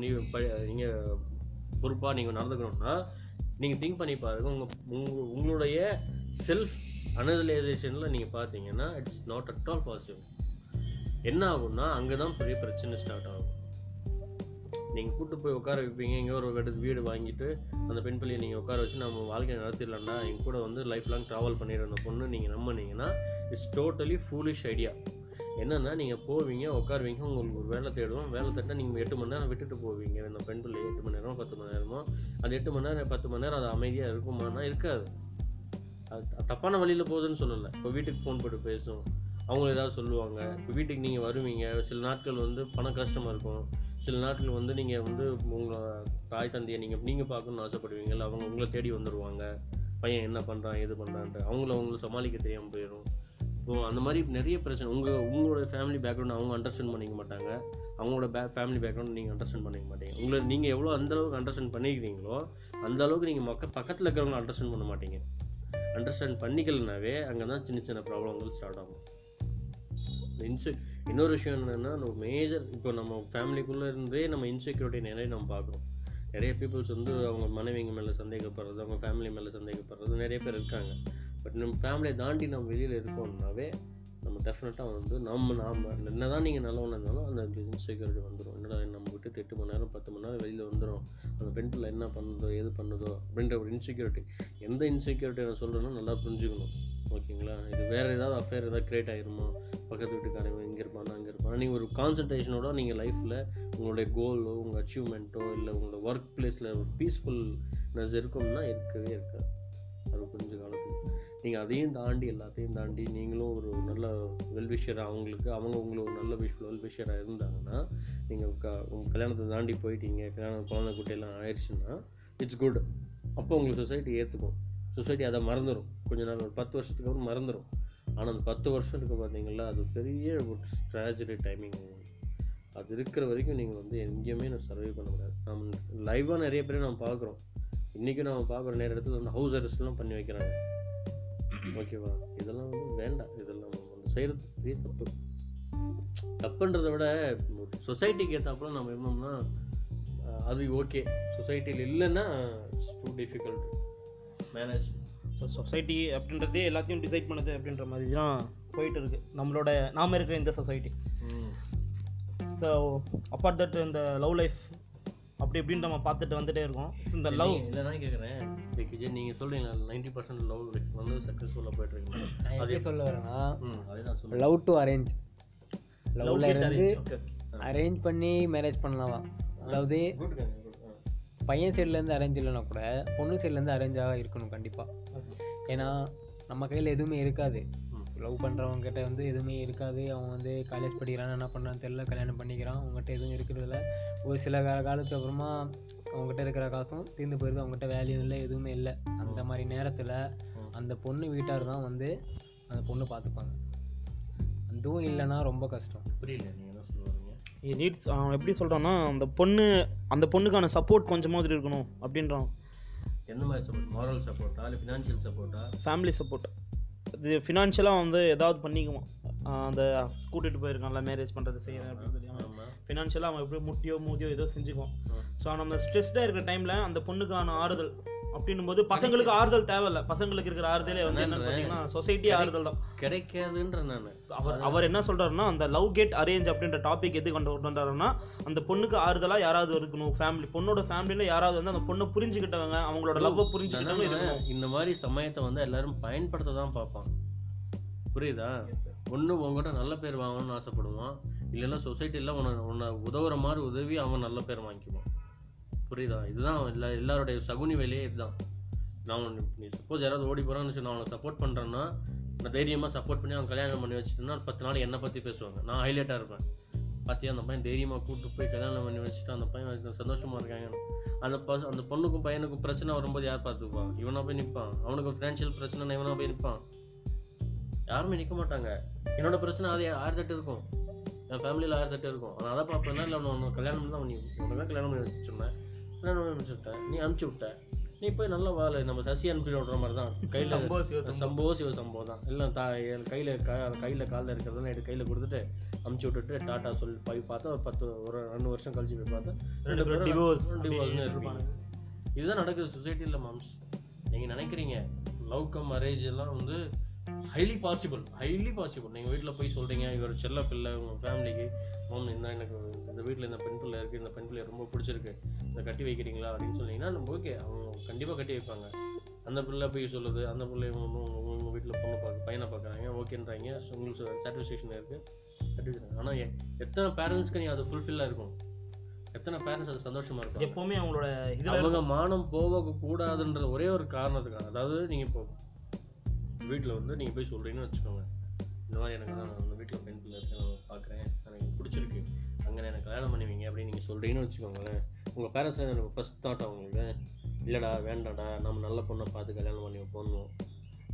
நீங்கள் பொறுப்பாக நீங்கள் நடந்துக்கணும்னா நீங்கள் திங்க் பண்ணி பாருங்கள் உங்கள் உங்கள் உங்களுடைய செல்ஃப் அனலைசேஷனில் நீங்கள் பார்த்தீங்கன்னா it's not at all possible என்ன ஆகும்னா அங்கே தான் பெரிய பிரச்சனை ஸ்டார்ட் ஆகும். நீங்கள் கூட்டு போய் உட்கார வைப்பீங்க. எங்கேயோ ஒரு இடத்து வீடு வாங்கிட்டு அந்த பெண் பிள்ளையை நீங்கள் உட்கார வச்சு நம்ம வாழ்க்கையை நடத்திடலாம்னா என் கூட வந்து லைஃப் லாங் ட்ராவல் பண்ணிடுற அந்த பொண்ணு நீங்கள் நம்பினீங்கன்னா இட்ஸ் டோட்டலி ஃபூலிஷ் ஐடியா என்னென்னா நீங்கள் போவீங்க உட்காருவீங்க உங்களுக்கு ஒரு வேலை தேடுவோம். வேலை தேடினா நீங்கள் எட்டு மணி நேரம் விட்டுட்டு போவீங்க. அந்த பெண் பிள்ளை எட்டு மணி நேரம் பத்து மணி நேரமோ. அந்த எட்டு மணி நேரம் பத்து மணி நேரம் அது அமைதியாக இருக்குமானா இருக்காது. அது தப்பான வழியில் போகுதுன்னு சொல்லலை. இப்போ வீட்டுக்கு ஃபோன் போட்டு பேசும் அவங்க ஏதாவது சொல்லுவாங்க. இப்போ வீட்டுக்கு நீங்கள் வருவீங்க. சில நாட்கள் வந்து பண கஷ்டமாக இருக்கும். சில நாட்கள் வந்து நீங்கள் வந்து உங்களை தாய் தந்தையை நீங்கள் நீங்கள் பார்க்கணும்னு ஆசைப்படுவீங்க அவங்க உங்களை தேடி வந்துடுவாங்க பையன் என்ன பண்ணுறான் எது பண்ணுறான்ட்டு அவங்கள அவங்கள சமாளிக்க தெரியாமல் போயிடும் ஸோ அந்த மாதிரி நிறைய பிரச்சனை. உங்கள் உங்களோட ஃபேமிலி பேக்ரவுண்ட் அவங்க அண்டர்ஸ்டாண்ட் பண்ணிக்க மாட்டாங்க. அவங்களோட பே ஃபேமிலி பேக்ரவுண்ட் நீங்கள் அண்டர்ஸ்டாண்ட் பண்ணிக்க மாட்டீங்க. உங்களை நீங்கள் எவ்வளோ அந்த அளவுக்கு அண்டர்ஸ்டாண்ட் பண்ணிக்கிறீங்களோ அந்த அளவுக்கு நீங்கள் மக்க பக்கத்தில் இருக்கிறவங்க அண்டர்ஸ்டாண்ட் பண்ண மாட்டீங்க. அண்டர்ஸ்டாண்ட் பண்ணிக்கலனாவே அங்கே தான் சின்ன சின்ன ப்ராப்ளங்கள் ஸ்டார்ட் ஆகும். இன்சு இன்னொரு விஷயம் என்னென்னா நம்ம மேஜர் இப்போ நம்ம ஃபேமிலிக்குள்ளே இருந்தே நம்ம இன்செக்யூரிட்டி நிறைய நம்ம பார்க்குறோம். நிறைய பீப்புள்ஸ் வந்து அவங்க மனைவிங்க மேலே சந்தேகப்படுறது அவங்க ஃபேமிலி மேலே சந்தேகப்படுறது நிறைய பேர் இருக்காங்க. பட் நம்ம ஃபேமிலியை தாண்டி நம்ம வெளியில் இருக்கோம்னாவே நம்ம டெஃபினட்டாக வந்து நம்ம நாம் என்ன தான் நீங்கள் நல்லவனாக இருந்தாலும் அந்த இன்செக்யூரிட்டி வந்துடும் என்னடா நம்ம விட்டு எட்டு மணி நேரம் பத்து மணி நேரம் வெளியில் வந்துடும் அந்த பெண் பிள்ளை என்ன பண்ணுதோ எது பண்ணுதோ அப்படின்ற ஒரு இன்செக்யூரிட்டி எந்த இன்செக்யூரிட்டி நான் சொல்கிறேன்னா நல்லா புரிஞ்சுக்கணும். ஓகேங்களா? இது வேறு ஏதாவது அஃபேர் ஏதாவது கிரியேட் ஆயிருமா? பக்கத்து வீட்டுக்காரங்க இங்கே இருப்பானா அங்கே இருப்பானா? நீங்கள் ஒரு கான்சன்ட்ரேஷனோட நீங்கள் லைஃப்பில் உங்களுடைய கோலோ உங்கள் அச்சீவ்மெண்ட்டோ இல்லை உங்களோட ஒர்க் பிளேஸில் ஒரு பீஸ்ஃபுல்னஸ் இருக்கும்னா இருக்கவே இருக்காது. அது கொஞ்ச காலத்துக்கு. நீங்கள் அதையும் தாண்டி எல்லாத்தையும் தாண்டி நீங்களும் ஒரு நல்ல வெல்விஷராக அவங்களுக்கு அவங்க உங்களுக்கு ஒரு நல்ல விஷ் வெல்விஷராக இருந்தாங்கன்னா நீங்கள் க உங்கள் கல்யாணத்தை தாண்டி போயிட்டீங்க கல்யாணம் குழந்தை குட்டையெல்லாம் ஆயிடுச்சுன்னா இட்ஸ் குட் அப்போ உங்களுக்கு சொசைட்டி ஏற்றுக்கும் சொசைட்டி அதை மறந்துடும் கொஞ்ச நாள் ஒரு பத்து வருஷத்துக்கு அப்புறம் மறந்துடும் ஆனால் அந்த பத்து வருஷம் இருக்கு பார்த்தீங்களா அது பெரிய ஒரு ட்ராஜடி டைமிங் அது. இருக்கிற வரைக்கும் நீங்கள் வந்து எங்கேயுமே நான் சர்வை பண்ண முடியாது நம்ம லைவாக நிறைய பேர் நம்ம பார்க்குறோம் இன்றைக்கும் நம்ம பார்க்குற நேரத்தில் வந்து ஹவுஸ் அரெஸ்ட்லாம் பண்ணி வைக்கிறாங்க. ஓகேவா இதெல்லாம் வந்து வேண்டாம். இதெல்லாம் நம்ம வந்து செய்கிறது பெரிய தப்பு. தப்புன்றதை விட சொசைட்டிக்கு ஏற்றாப்புல நம்ம இருந்தோம்னா அது ஓகே சொசைட்டியில் இல்லைன்னா too difficult manage so society அப்படின்றதே எல்லாத்தையும் டிசைட் பண்ணுது அப்படின்ற மாதிரி தான் போயிட்டு இருக்கு நம்மளோட நாம இருக்கிற இந்த சொசைட்டி ஸோ அப்பார்ட் தட் இந்த லவ் லைஃப் அப்படி இப்படின்னு நம்ம பார்த்துட்டு வந்துட்டே இருக்கோம். So, இந்த லவ் இல்லை நான் கேட்குறேன் விஜய் நீங்கள் சொல்கிறீங்களா நைன்டி பர்சன்ட் லவ் வந்து சக்ஸஸ்ஃபுல்லாக போயிட்டு இருக்கீங்க நான் எப்படி சொல்ல வரேன்னா அதே லவ் டு அரேஞ்ச் லவ்ல இருந்து. அரேஞ்ச் பண்ணி மேரேஜ் பண்ணலாம். அதாவது பையன் சைட்லேருந்து அரேஞ்ச் இல்லைனா கூட பொண்ணு சைட்லேருந்து அரேஞ்சாக இருக்கணும் கண்டிப்பாக ஏன்னா நம்ம கையில் எதுவுமே இருக்காது. லவ் பண்ணுறவங்க கிட்ட வந்து எதுவுமே இருக்காது. அவன் வந்து காலேஜ் படிக்கிறான் என்ன பண்ணுறான்னு தெரியல கல்யாணம் பண்ணிக்கிறான். அவங்ககிட்ட எதுவும் இருக்கிறதில்ல. ஒரு சில கால காலத்துக்கு அப்புறமா அவங்ககிட்ட இருக்கிற காசும் தீர்ந்து போயிருது. அவங்ககிட்ட வேல்யூ இல்லை எதுவுமே இல்லை. அந்த மாதிரி நேரத்தில் அந்த பொண்ணு வீட்டார் தான் வந்து அந்த பொண்ணு பார்த்துப்பாங்க. அதுவும் இல்லைன்னா ரொம்ப கஷ்டம். புரியல நீட்ஸ் எப்படி சொல்கிறான்னா அந்த பொண்ணு அந்த பொண்ணுக்கான சப்போர்ட் கொஞ்சமாவது இருக்கணும் அப்படின்றான். எந்த மாதிரி சப்போர்ட் மாரல் சப்போர்ட்டா இல்லை ஃபினான்ஷியல் சப்போர்ட்டா ஃபேமிலி சப்போர்ட் இது ஃபினான்ஷியலாக வந்து ஏதாவது பண்ணிக்குவான். அந்த கூட்டிகிட்டு போயிருக்கான்ல மேரேஜ் பண்ணுறது செய்யறது அப்படின்னு சொல்லி ஆமாம் ஃபினான்ஷியலாக அவன் எப்படி முட்டியோ மூதியோ ஏதோ செஞ்சுக்குவான். ஸோ நம்ம ஸ்ட்ரெஸ்டாக இருக்கிற டைமில் அந்த பொண்ணுக்கான ஆறுதல் அப்படின்னும் போது பசங்களுக்கு ஆறுதல் தேவையில்ல. பசங்களுக்கு இருக்கிற ஆறுதலே வந்து என்னன்னு பார்த்தீங்கன்னா சொசைட்டி ஆறுதல் தான். கிடைக்காதுன்ற நான். அவர் அவர் என்ன சொல்றாருன்னா அந்த லவ் கெட் அரேஞ்ச் அப்படின்ற டாபிக் எது கொண்டு வந்தாருன்னா அந்த பொண்ணுக்கு ஆறுதலா யாராவது இருக்கணும். ஃபேமிலி பொண்ணோட ஃபேமிலியில யாராவது வந்து அந்த பொண்ணை புரிஞ்சுக்கிட்டவங்க அவங்களோட லவ் புரிஞ்சுக்கிட்டவங்க இருக்கணும். இந்த மாதிரி சமயத்தை வந்து எல்லாரும் பயன்படுத்த தான் பார்ப்பான் புரியுதா ஒன்று உங்ககிட்ட நல்ல பேர் வாங்கணும்னு ஆசைப்படுவான். இல்லைன்னா சொசைட்டியில் உன்னை உன்னை உதவுற மாதிரி உதவி அவன் நல்ல பேர் வாங்கிக்குவான். புரியுதா? இதுதான் எல்லா எல்லாருடைய சகுனி வேலையே இதுதான். நான் நீ சப்போஸ் யாராவது ஓடி போகிறான்னு நான் அவனை சப்போர்ட் பண்ணுறேன்னா நான் தைரியமாக சப்போர்ட் பண்ணி அவன் கல்யாணம் பண்ணி வச்சுட்டேன்னா பத்து நாள் என்னை பற்றி பேசுவாங்க. நான் ஹைலைட்டாக இருப்பேன். பார்த்தியா அந்த பையன் தைரியமாக கூப்பிட்டு போய் கல்யாணம் பண்ணி வச்சுட்டு அந்த பையன் சந்தோஷமாக இருக்காங்க. அந்த ப அந்த பொண்ணுக்கும் பையனுக்கும் பிரச்சனை வரும்போது யார் பார்த்துப்பான் இவனா போய் நிற்பான் அவனுக்கு ஃபினான்ஷியல் பிரச்சனை இவனா போய் நிற்பான் யாருமே நிற்க மாட்டாங்க. என்னோட பிரச்சனை அது ஆயிரத்தெட்டு இருக்கும். என் ஃபேமிலியில் ஆயிரத்தெட்டு இருக்கும். நான் அதை பார்ப்பேன்னா இல்லை ஒன்று கல்யாணம் தான் நீ உடனே கல்யாணம் பண்ணி வச்சுருந்தேன் கல்யாணம் பண்ணி வச்சுட்டேன். நீ அனுப்பிச்சி விட்ட. நீ போய் நல்லா வாழ. நம்ம சசி அனுப்பி விடுற மாதிரி தான். கையில் சம்போ சிவ சம்போ. சம்போ சிவ சம்போ தான். எல்லாம் தா கையில் கையில் காலில் இருக்கிறதெல்லாம் எடுத்து கையில் கொடுத்துட்டு அமுச்சு விட்டுட்டு டாட்டா சொல்லி போய் பார்த்தா ஒரு பத்து ஒரு ரெண்டு வருஷம் கழிச்சு போய் பார்த்தா ரெண்டு பேரும் டிவோர்ஸ்னு இருப்பாங்க. இதுதான் நடக்குது சொசைட்டியில் மாம்ஸ் நீங்கள் நினைக்கிறீங்க? லவ் கம் மேரேஜ் எல்லாம் வந்து ஹைலி பாசிபிள் ஹைலி பாசிபிள் நீங்கள் வீட்டில் போய் சொல்கிறீங்க இவர் செல்ல பிள்ளை உங்கள் ஃபேமிலிக்கு மாம் இந்த எனக்கு இந்த வீட்டில் இந்த பெண் பிள்ளை இருக்குது இந்த பெண் பிள்ளை ரொம்ப பிடிச்சிருக்கு இதை கட்டி வைக்கிறீங்களா அப்படின்னு சொன்னீங்கன்னா நம்ம ஓகே அவங்க கண்டிப்பாக கட்டி வைப்பாங்க. அந்த பிள்ளை போய் சொல்லுது அந்த பிள்ளை உங்கள் வீட்டில் பொண்ணு பார்க்க பையனை பார்க்குறாங்க ஓகேன்றாங்க உங்களுக்கு சாட்டிஸ்ஃபேக்ஷன் இருக்குது கட்டி வைக்கிறாங்க ஆனால் எத்தனை பேரண்ட்ஸ்க்கு நீ அது ஃபுல்ஃபில்லாக இருக்கும்? எத்தனை பேரண்ட்ஸ் அது சந்தோஷமாக இருக்கும் எப்பவுமே அவங்களோட அவங்க மானம் போக கூடாதுன்ற ஒரே ஒரு காரணத்துக்காக அதாவது நீங்கள் இப்போ வீட்டில் வந்து நீங்கள் போய் சொல்கிறீங்கன்னு வச்சுக்கோங்க. இந்த மாதிரி எனக்கு நான் உங்கள் வீட்டில் பெண் பிள்ளை நான் பார்க்குறேன் எனக்கு பிடிச்சிருக்கு. அங்கே எனக்கு கல்யாணம் பண்ணுவீங்க அப்படின்னு நீங்கள் சொல்கிறீங்கன்னு வச்சுக்கோங்களேன். உங்கள் பேரண்ட்ஸ் எனக்கு ஃபஸ்ட் தாட் அவங்களுக்கு இல்லைடா வேண்டாம்டா நம்ம நல்ல பொண்ணை பார்த்து கல்யாணம் பண்ணி போடணும்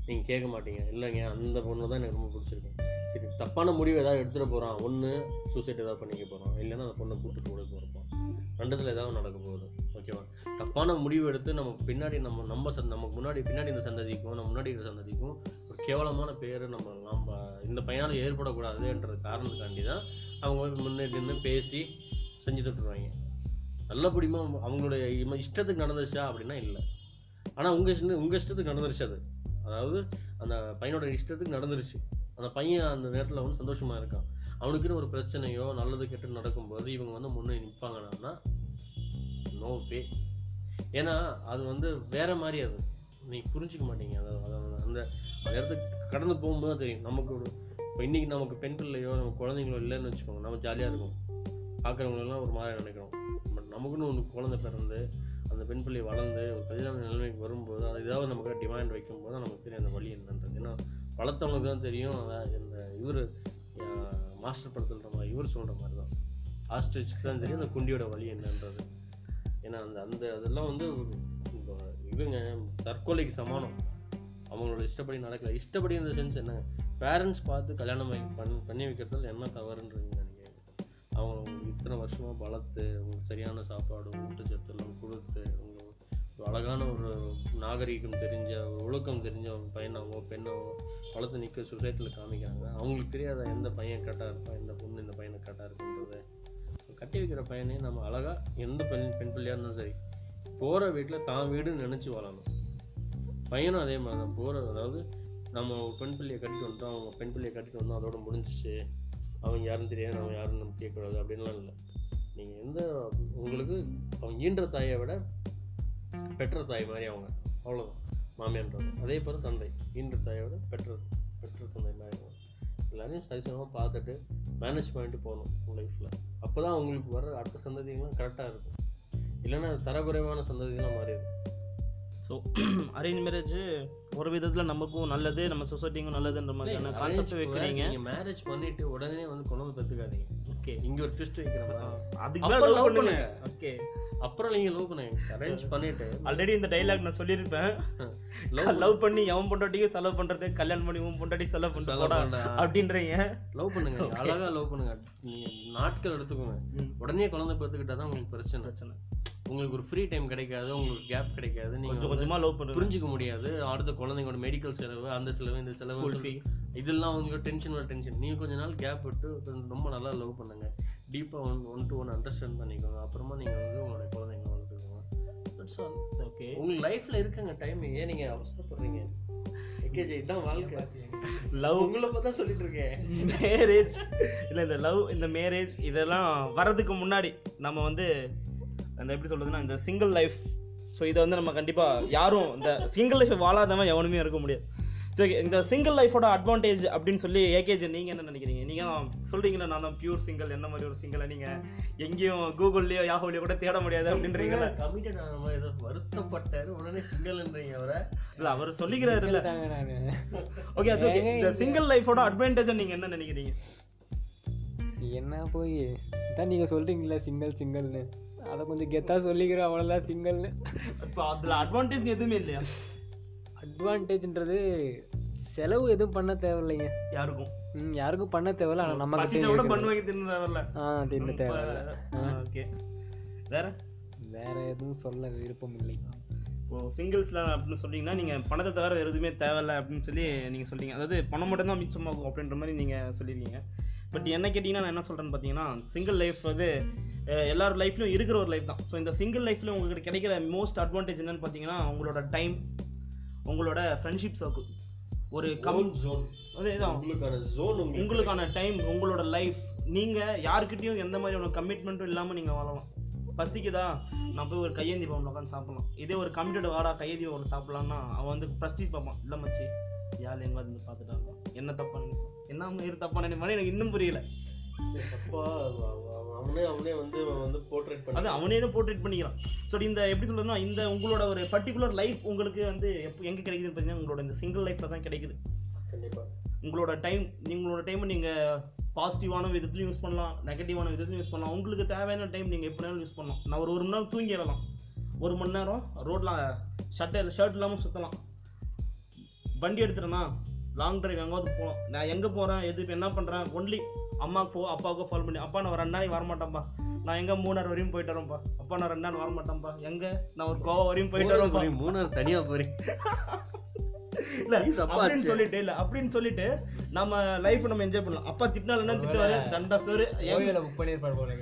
நீங்கள் கேட்க மாட்டீங்க. இல்லைங்க அந்த பொண்ணு தான் எனக்கு ரொம்ப பிடிச்சிருக்கு. சரி தப்பான முடிவு ஏதாவது எடுத்துகிட்டு போகிறான் ஒன்று சூசைட் ஏதாவது பண்ணிக்க போகிறான் இல்லைன்னா அந்த பொண்ணை கூப்பிட்டு கூட போகிறப்பான் ரெண்டுத்தில் ஏதாவது நடக்க போகுது. ஓகேவா தப்பான முடிவு எடுத்து நம்ம பின்னாடி நம்ம நம்ம சந்த நமக்கு முன்னாடி பின்னாடி இந்த சந்ததிக்கும் நம்ம முன்னாடி இருக்கிற சந்ததிக்கும் ஒரு கேவலமான பேர் நம்ம நம்ம இந்த பையனால் ஏற்படக்கூடாதுன்ற காரணத்துக்காண்டி தான் அவங்க போய் முன்னாடி நின்று பேசி செஞ்சு தட்டுருவாங்க. நல்லபடியுமா அவங்களுடைய இஷ்டத்துக்கு நடந்துச்சா அப்படின்னா இல்லை. ஆனால் உங்கள் இஷ்டம் உங்கள் இஷ்டத்துக்கு நடந்துருச்சு அது. அதாவது அந்த பையனோட இஷ்டத்துக்கு நடந்துருச்சு. அந்த பையன் அந்த நேரத்தில் வந்து சந்தோஷமாக இருக்கான். அவனுக்குன்னு ஒரு பிரச்சனையோ நல்லது கெட்டது நடக்கும்போது இவங்க வந்து முன்னே நிற்பாங்கன்னா நோ பே ஏன்னா அது வந்து வேற மாதிரி அது. நீ புரிஞ்சிக்க மாட்டீங்க. அதை அந்த அந்த இடத்துக்கு கடந்து போகும்போது தெரியும். நமக்கு ஒரு இப்போ இன்னைக்கு நமக்கு பெண் பிள்ளையோ நம்ம குழந்தைங்களோ இல்லைன்னு வச்சுக்கோங்க. நம்ம ஜாலியாக இருக்கும். பார்க்குறவங்களெல்லாம் ஒரு மாதிரி நினைக்கிறோம். பட் நமக்குன்னு ஒன்று குழந்தை பிறந்து அந்த பெண் பிள்ளை வளர்ந்து ஒரு கல்யாண நிலைமைக்கு வரும்போது அது ஏதாவது நமக்கு டிமாண்ட் வைக்கும்போது நமக்கு தெரியும் அந்த வழி என்னன்றது. ஏன்னா வளர்த்தவங்களுக்கு தான் தெரியும் இந்த இவர் மாஸ்டர் படத்துன்ற மாதிரி இவர் சொல்கிற மாதிரி தான் ஆஸ்ட்ரிச்சுக்கு தான் தெரியும் அந்த குண்டியோட வழி என்னன்றது. ஏன்னா அந்த அந்த அதெல்லாம் வந்து இவங்க தற்கொலைக்கு சமானம். அவங்களோட இஷ்டப்படி நடக்கல. இஷ்டப்படி இந்த சென்ஸ் என்ன? பேரண்ட்ஸ் பார்த்து கல்யாணம் பண்ணி பண்ணி பண்ணி வைக்கிறதுல என்ன தவறுன்றது நினைக்கிறேன் அவங்க இத்தனை வருஷமாக வளர்த்து உங்களுக்கு சரியான சாப்பாடு ஊட்டச்சத்து எல்லாம் கொடுத்து அவங்க அழகான ஒரு நாகரீகம் தெரிஞ்ச ஒரு ஒழுக்கம் தெரிஞ்ச ஒரு பையனாவோ பெண்ணாவோ வளர்த்து நிற்க சொசைட்டியில் காமிக்கிறாங்க. அவங்களுக்கு தெரியாத எந்த பையன் கரெக்டாக இருப்பான் எந்த பொண்ணு இந்த பையனை கரெக்டாக இருக்குன்றது. கட்டி வைக்கிற பையனே நம்ம அழகாக எந்த பெண் பெண் பிள்ளையாக இருந்தாலும் சரி போகிற வீட்டில் தான் வீடுன்னு நினச்சி வாழணும். பையனும் அதே மாதிரி தான் போகிற அதாவது நம்ம ஒரு பெண் பிள்ளையை கட்டிட்டு வந்தோம் அவங்க பெண் பிள்ளையை கட்டிட்டு வந்தோம் அதோட முடிஞ்சிச்சு அவங்க யாரும் தெரியாது அவன் யாரும் நம்ம கேட்கக்கூடாது அப்படின்லாம் இல்லை. நீங்கள் எந்த உங்களுக்கு அவங்க ஈன்ற தாயை விட பெற்ற தாய் மாதிரி அவங்க. அவ்வளோதான் மாமியான்றது அதே போல் தந்தை. ஈன்ற தாயோட பெற்ற பெற்ற தந்தை மாதிரி அவங்க. எல்லாரையும் சரிசமமாக பார்த்துட்டு மேனேஜ் பண்ணிட்டு போகணும் உங்கள் லைஃப்பில் அப்போ தான் உங்களுக்கு வர அடுத்த சந்ததிகள்லாம் கரெக்டாக இருக்கும். இல்லைன்னா அது தரக்குறைவான சந்ததிகள்லாம் மாறிடும். ஸோ அரேஞ்ச் மேரேஜ் ஒரு விதத்தில் நமக்கும் நல்லது நம்ம சொசைட்டிக்கும் நல்லதுன்ற மாதிரியான கான்செப்ட் வைக்கிறீங்க. மேரேஜ் பண்ணிட்டு உடனே வந்து குழந்தை பெத்துக்காதீங்க. ஓகே இங்க ஒரு ட்விஸ்ட் வைக்கிற மாதிரி. அதுக்கு மேலே லவ் பண்ணுங்க. ஓகே அப்புறம் நீங்க லவ் பண்ணுங்க. அரேஞ்ச் பண்ணிட்டு. ஆல்ரெடி இந்த டைலாக் நான் சொல்லியிருப்பேன். லவ் பண்ணி. எவன் பொண்டாட்டியும் செலவு பண்றது கல்யாணம் பண்ணி உன் பொண்டாட்டி செலவு பண்ணா. அப்படின்றீங்க. லவ் பண்ணுங்க. அழகா லவ் பண்ணுங்க. நீங்க நாட்கள் எடுத்துக்கோங்க. உடனே குழந்தை பெத்துக்கிட்டா தான் உங்களுக்கு பிரச்சனை. பிரச்சனை. உங்களுக்கு ஒரு ஃப்ரீ டைம் கிடைக்காது உங்களுக்கு கேப் கிடைக்காது. நீங்க கொஞ்சம் கொஞ்சமா லவ் பண்ணுங்க. புரிஞ்சுக்க முடியாது. அடுத்த குழந்தைங்களோட மெடிக்கல் செலவு அந்த செலவு இந்த செலவு இதெல்லாம் உங்களுக்கு டென்ஷன் ஒரு டென்ஷன் நீங்க கொஞ்ச நாள் கேப் விட்டு ரொம்ப நல்லா லவ் பண்ணுங்க. டீப்பா one one to one understand பண்ணிக்கோங்க. அப்புறமா நீங்க வந்து உங்களுடைய குழந்தைங்க வளர்த்துக்கோங்க. தட்ஸ் ஆல் ஓகே உங்களுக்கு லைஃப்ல இருக்குங்க டைம் ஏன் நீங்க அவசரப்படுறீங்க? ஏகேஜி இதான் வாழ்க்கை. லவ் உங்களை பார்த்தா சொல்லிட்டு இருக்கேன். மேரேஜ் இல்லை இந்த லவ் இந்த மேரேஜ் இதெல்லாம் வரதுக்கு முன்னாடி நம்ம வந்து அந்த எப்படி சொல்றதுன்னா இந்த சிங்கிள் லைஃப் ஸோ இதை வந்து நம்ம கண்டிப்பாக யாரும் இந்த சிங்கிள் லைஃப் வாழாதவன் எவனுமே இருக்க முடியாது. ஸோ இந்த சிங்கிள் லைஃபோட அட்வான்டேஜ் அப்படின்னு சொல்லி ஏகேஜ் நீங்கள் என்ன நினைக்கிறீங்க? நீங்கள் சொல்றீங்களா நான் தான் பியூர் சிங்கிள் என்ன மாதிரி ஒரு சிங்கிளை நீங்கள் எங்கேயும் கூகுள்லேயோ யாஹோலையோ கூட தேட முடியாது அப்படின்றீங்களா? கமிட்டட் ஆன மாதிரி ஏதோ வருத்தப்பட்டாரு உடனே சிங்கிள்ன்றீங்க அவரை. இல்லை அவர் சொல்லிக்கிறாரு இல்லை. ஓகே அது ஓகே இந்த சிங்கிள் லைஃபோட அட்வான்டேஜை நீங்கள் என்ன நினைக்கிறீங்க? என்ன போய் தான் நீங்க சொல்றீங்களா சிங்கிள் சிங்கிள்னு அதை கொஞ்சம் கெத்தா சொல்லிக்கிறோம் அவ்வளோதான் சிங்கிள்னு இப்போ அதில் அட்வான்டேஜ் எதுவுமே இல்லையா? அட்வான்டேஜ்ன்றது செலவு எதுவும் பண்ண தேவையில்லைங்க. யாருக்கும். ம் யாருக்கும் பண்ண தேவையில்ல ஆனால் பசிச்சா கூட பண்ணுவாங்க தின்னு தேவையில்ல. ஆ தின்ன தேவையில்ல ஓகே. வேற? வேற எதுவும் சொல்ல விருப்பம் இல்லை. இப்போ சிங்கிள்ஸ்ல அப்படின்னு சொன்னீங்கன்னா நீங்க பணத்தை தவிர வேற எதுவுமே தேவையில்ல அப்படின்னு சொல்லி நீங்க சொல்றீங்க. அதாவது பணம் மட்டும் தான் மிச்சமாகும் அப்படின்ற மாதிரி நீங்க சொல்லியிருக்கீங்க. பட் என்ன கேட்டிங்கன்னா நான் என்ன சொல்றேன்னு பார்த்தீங்கன்னா சிங்கிள் லைஃப் வந்து எல்லார் லைஃப்லையும் இருக்கிற ஒரு லைஃப் தான். ஸோ இந்த சிங்கிள் லைஃப்ல உங்களுக்கு கிடைக்கிற மோஸ்ட் அட்வான்டேஜ் என்னன்னு பார்த்தீங்கன்னா உங்களோட டைம் உங்களோட ஃப்ரெண்ட்ஷிப் சர்க்கிள் ஒரு கம் ஜோன் உங்களுக்கான ஜோன் உங்களுக்கான டைம் உங்களோட லைஃப் நீங்க யார்கிட்டயும் எந்த மாதிரியான கமிட்மெண்ட்டும் இல்லாம நீங்க வாழலாம். பசிக்குதா? நான் போய் ஒரு கையேந்தி பவன் உட்காந்து சாப்பிடலாம். இதே ஒரு கமிட்டட் வாடா கையேந்தி பவன் சாப்பிடலாம்னா அவன் வந்து ப்ரஸ்டீஜ் பார்ப்பான். இல்லை மச்சி. யார் எங்க வந்து பார்த்துட்டாங்க என்ன தப்பா நினைப்பான் என்ன இரு தப்பா நினைப்பானே எனக்கு இன்னும் புரியல. அவனே அவனே வந்து வந்து போர்ட்ரேட் பண்ணி அது அவனே போர்ட்ரேட் பண்ணிக்கிறான். ஸோ இந்த எப்படி சொல்றதுன்னா இந்த உங்களோட ஒரு பர்டிகுலர் லைஃப் உங்களுக்கு வந்து எப்போ எங்கே கிடைக்குதுன்னு பார்த்தீங்கன்னா உங்களோட இந்த சிங்கிள் லைஃப்ல தான் கிடைக்குது. கண்டிப்பா. உங்களோட டைம் உங்களோட டைமை நீங்கள் பாசிட்டிவான விதத்துலையும் யூஸ் பண்ணலாம் நெகட்டிவான விதத்துலையும் யூஸ் பண்ணலாம். உங்களுக்கு தேவையான டைம் நீங்கள் எப்படி வேணாலும் யூஸ் பண்ணலாம். நான் ஒரு ஒரு மணி நேரம் தூங்கிடலாம் ஒரு மணி நேரம் ரோட்டில் ஷர்ட் ஷர்ட் இல்லாமல் சுற்றலாம் வண்டி எடுத்துட்டேன்னா லாங் டிரைவ் எங்காவது போகலாம் நான் எங்கே போகிறேன் எது இப்போ என்ன பண்ணுறேன் ஒன்லி அம்மாவுக்கு போ அப்பாவுக்கோ ஃபாலோ பண்ணி அப்பா நான் ஒரு ரெண்டு நாளைக்கு வரமாட்டேன்ப்பா நான் எங்கே மூணார் வரையும் போயிட்டு வரேன்ப்பா அப்பா நான் ரெண்டு நாள் வரமாட்டேன்ப்பா எங்கே? நான் ஒரு கோவா வரையும் போயிட்டு போறீங்க, மூணார் தனியா போறீங்க? இல்ல அப்படின்னு. சொல்லிட்டு இல்ல அப்படின்னு சொல்லிட்டு நம்ம லைஃப் நம்ம என்ஜாய் பண்ணலாம். அப்பா திட்டினாலும் என்ன திட்டுவாரு. தண்டா சோறு. புக் பண்ணியிருப்பாரு போல.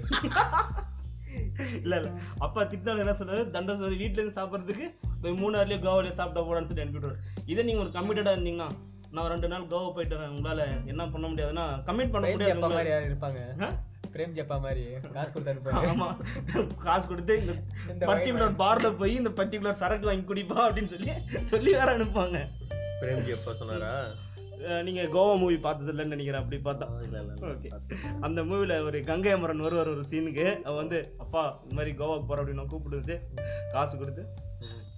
இல்ல இல்ல. அப்பா திட்டினாலும் என்ன சொல்றாரு தண்டா சோறு. வீட்ல இருந்து சாப்பிடுறதுக்கு போய் மூணாறுலேயே கோவாலேயே சாப்பிட்டா போடான்னு சொல்லி அனுப்பிவிடுவார் இதே நீங்கள் ஒரு கமிட்டடாக இருந்தீங்கன்னா நான் ரெண்டு நாள் கோவா போயிட்டு வரேன். உங்களால் என்ன பண்ண முடியாதுன்னா கமிட் பண்ண பிரேம் ஜப்பா மாதிரி முடியாது யாரும் இருப்பாங்க? பிரேம் ஜப்பா மாதிரி காசு கொடுத்து ஆமா. காசு கொடுத்து இந்த பர்டிகுலர் பார்ல போய் இந்த பர்டிகுலர் சரக்கு வாங்கி குடிப்பா அப்படின்னு சொல்லி சொல்லி வேற அனுப்புவாங்க. பிரேம்ஜி எப்போ சொன்னாரா? நீங்க கோவா மூவி பார்த்தது இல்லைன்னு நினைக்கிறேன் அப்படி பார்த்தா. ஓகே அந்த மூவில ஒரு கங்கை அமரன் வருவார் ஒரு சீனுக்கு அவ வந்து அப்பா இந்த மாதிரி கோவாக்கு போற அப்படின்னு நான் கூப்பிட்டு காசு கொடுத்து.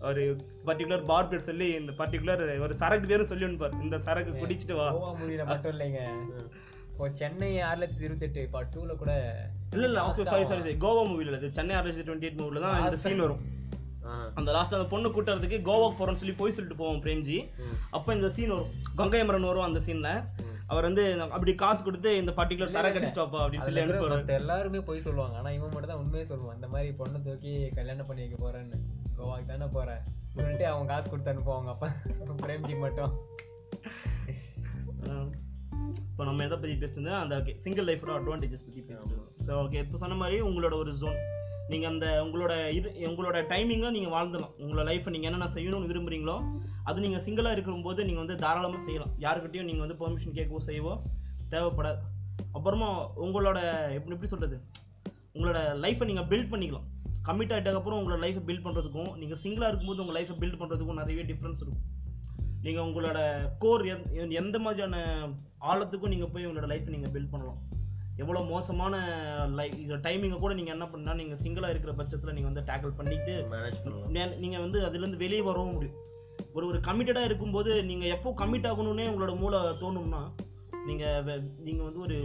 ஒரு பர்டிகுலர் பார் பேர் சொல்லி இந்த பர்டிகுலர் ஒரு சரக்கு பேரும் சொல்லி அனுப்பார் இந்த சரக்கு குடிச்சிட்டு வா. கோவா மூவில மட்டும் இல்லைங்க. இப்போ சென்னை ஆறு லட்சத்தி இருபத்தெட்டு பார்ட் டூல கூட இல்ல இல்ல ஓகே சாரி சாரி கோவா மூவில இல்ல இது சென்னை ஆர்எஸ் டுவெண்ட்டி எயிட் மூவில தான் இந்த சீன் வரும். அந்த லாஸ்ட் அந்த பொண்ணு கூட்டுறதுக்கு கோவாக்கு போறோம்னு சொல்லி போய் சொல்லிட்டு போவோம் பிரேம்ஜி. அப்ப இந்த சீன் வரும். கங்கை அமரன் வரும் அந்த சீன்ல அவர் வந்து அப்படி காசு கொடுத்து இந்த பர்டிகுலர் சரக்கு அடிச்சிட்டு வாப்பா அப்படின்னு சொல்லி அனுப்புவார். எல்லாருமே போய் சொல்லுவாங்க. ஆனா இவன் மட்டும் தான் உண்மையே சொல்லுவான். இந்த மாதிரி பொண்ணை தூக்கி கல்யாணம் பண்ணி வைக்க போறேன்னு. கோவாக்கு தானே போறேன். சொல்லிட்டு அவன் காசு கொடுத்து அனுப்புவாங்க அப்ப. பிரேம்ஜி மட்டும். இப்போ நம்ம எதை பற்றி பேசுறது? அந்த ஓகே சிங்கிள் லைஃபோட அட்வான்டேஜஸ் பற்றி பேசிட்டு ஸோ ஓகே இப்போ சொன்ன மாதிரி உங்களோட ஒரு ஜோன் நீங்கள் அந்த உங்களோட இது உங்களோட டைமிங்கை நீங்கள் வாழ்ந்துடலாம் உங்களோட லைஃப்பை நீங்கள் என்னென்ன செய்யணும்னு விரும்புறீங்களோ அது நீங்கள் சிங்கிளாக இருக்கும்போது நீங்கள் வந்து தாராளமாக செய்யலாம். யாருக்கிட்டையும் நீங்கள் வந்து பெர்மிஷன் கேட்கவோ செய்யவோ தேவைப்படாது. அப்புறமா உங்களோட எப்படி எப்படி சொல்கிறது உங்களோட லைஃப்பை நீங்கள் பில்ட் பண்ணிக்கலாம். கமிட் ஆகிட்டதுக்கப்புறம் உங்களோட லைஃப்பை பில்ட் பண்ணுறதுக்கும் நீங்கள் சிங்கிளாக இருக்கும்போது உங்கள் லைஃப்பை பில்ட் பண்ணுறதுக்கும் நிறையவே டிஃப்ரென்ஸ் இருக்கும். நீங்கள் உங்களோட கோர் எந்த மாதிரியான ஆழத்துக்கும் நீங்கள் போய் உங்களோட லைஃப்பை நீங்கள் பில்ட் பண்ணலாம். எவ்வளோ மோசமான லைஃப் டைமிங்கை கூட நீங்கள் என்ன பண்ணால் நீங்கள் சிங்கிளாக இருக்கிற பட்சத்தில் நீங்கள் வந்து டேக்கிள் பண்ணிட்டு நீங்கள் வந்து அதுலேருந்து வெளியே வரவும் முடியும். ஒரு ஒரு கமிட்டடாக இருக்கும்போது நீங்கள் எப்போ கமிட் ஆகணும்னே உங்களோட மூளை தோணும்னா நீங்கள் நீங்கள் வந்து ஒரு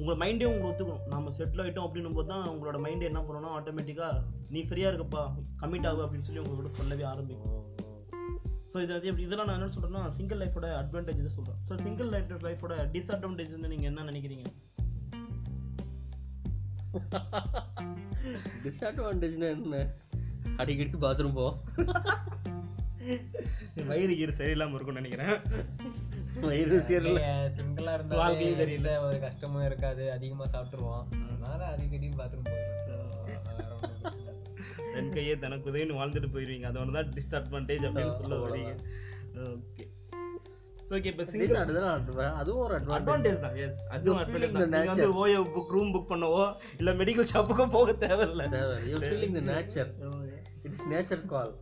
உங்கள் மைண்டே உங்களை ஒத்துக்கணும். நம்ம செட்டில் ஆகிட்டோம் அப்படின்னும் போது தான் உங்களோட மைண்டே என்ன பண்ணணும்னா ஆட்டோமேட்டிக்காக நீ ஃப்ரீயாக இருக்கப்பா கமிட் ஆகு அப்படின்னு சொல்லி உங்கள்கிட்ட சொல்லவே ஆரம்பிக்கும். ஸோ இது அது இதெல்லாம் நான் என்ன சொல்கிறேன்னா சிங்கிள் லைஃபோட அட்வான்டேஜ் தான் சொல்கிறேன் ஸோ சிங்கிள் லைஃப் லைஃபோட டிஸ்அட்வான்டேஜ்னு நீங்கள் என்ன நினைக்கிறீங்க? டிஸ்அட்வான்டேஜ்னா என்ன? அடிக்கடி பாத்ரூம் போ வயிறு கீறு சரியில்லாமல் இருக்கும்னு நினைக்கிறேன். வயிறு சீரல சிங்கிளா வாழ்க்கையே இருந்தாலே தெரியல. ஒரு கஷ்டமும் இருக்காது. அதிகமா சாப்பிட்டுருவோம். அதனால அடிக்கடி பாத்ரூம் போயிடும் ரெண்டு கையே தனக்கு உதவின்னு வாழ்ந்துட்டு போயிருவீங்க. அது ஒன்று தான் டிஸ்அட்வான்டேஜ் அப்படின்னு சொல்ல வரீங்க. ஓகே ஓகே இப்போ சிங்கிள் அதுவும் ஒரு அட்வான்டேஜ் அட்வான்டேஜ் தான். எஸ் அதுவும் the தான். நீங்க வந்து ஓயோ புக் ரூம் புக் பண்ணவோ இல்ல மெடிக்கல் ஷாப்புக்கோ போக தேவையில்ல. You feeling the nature it's nature call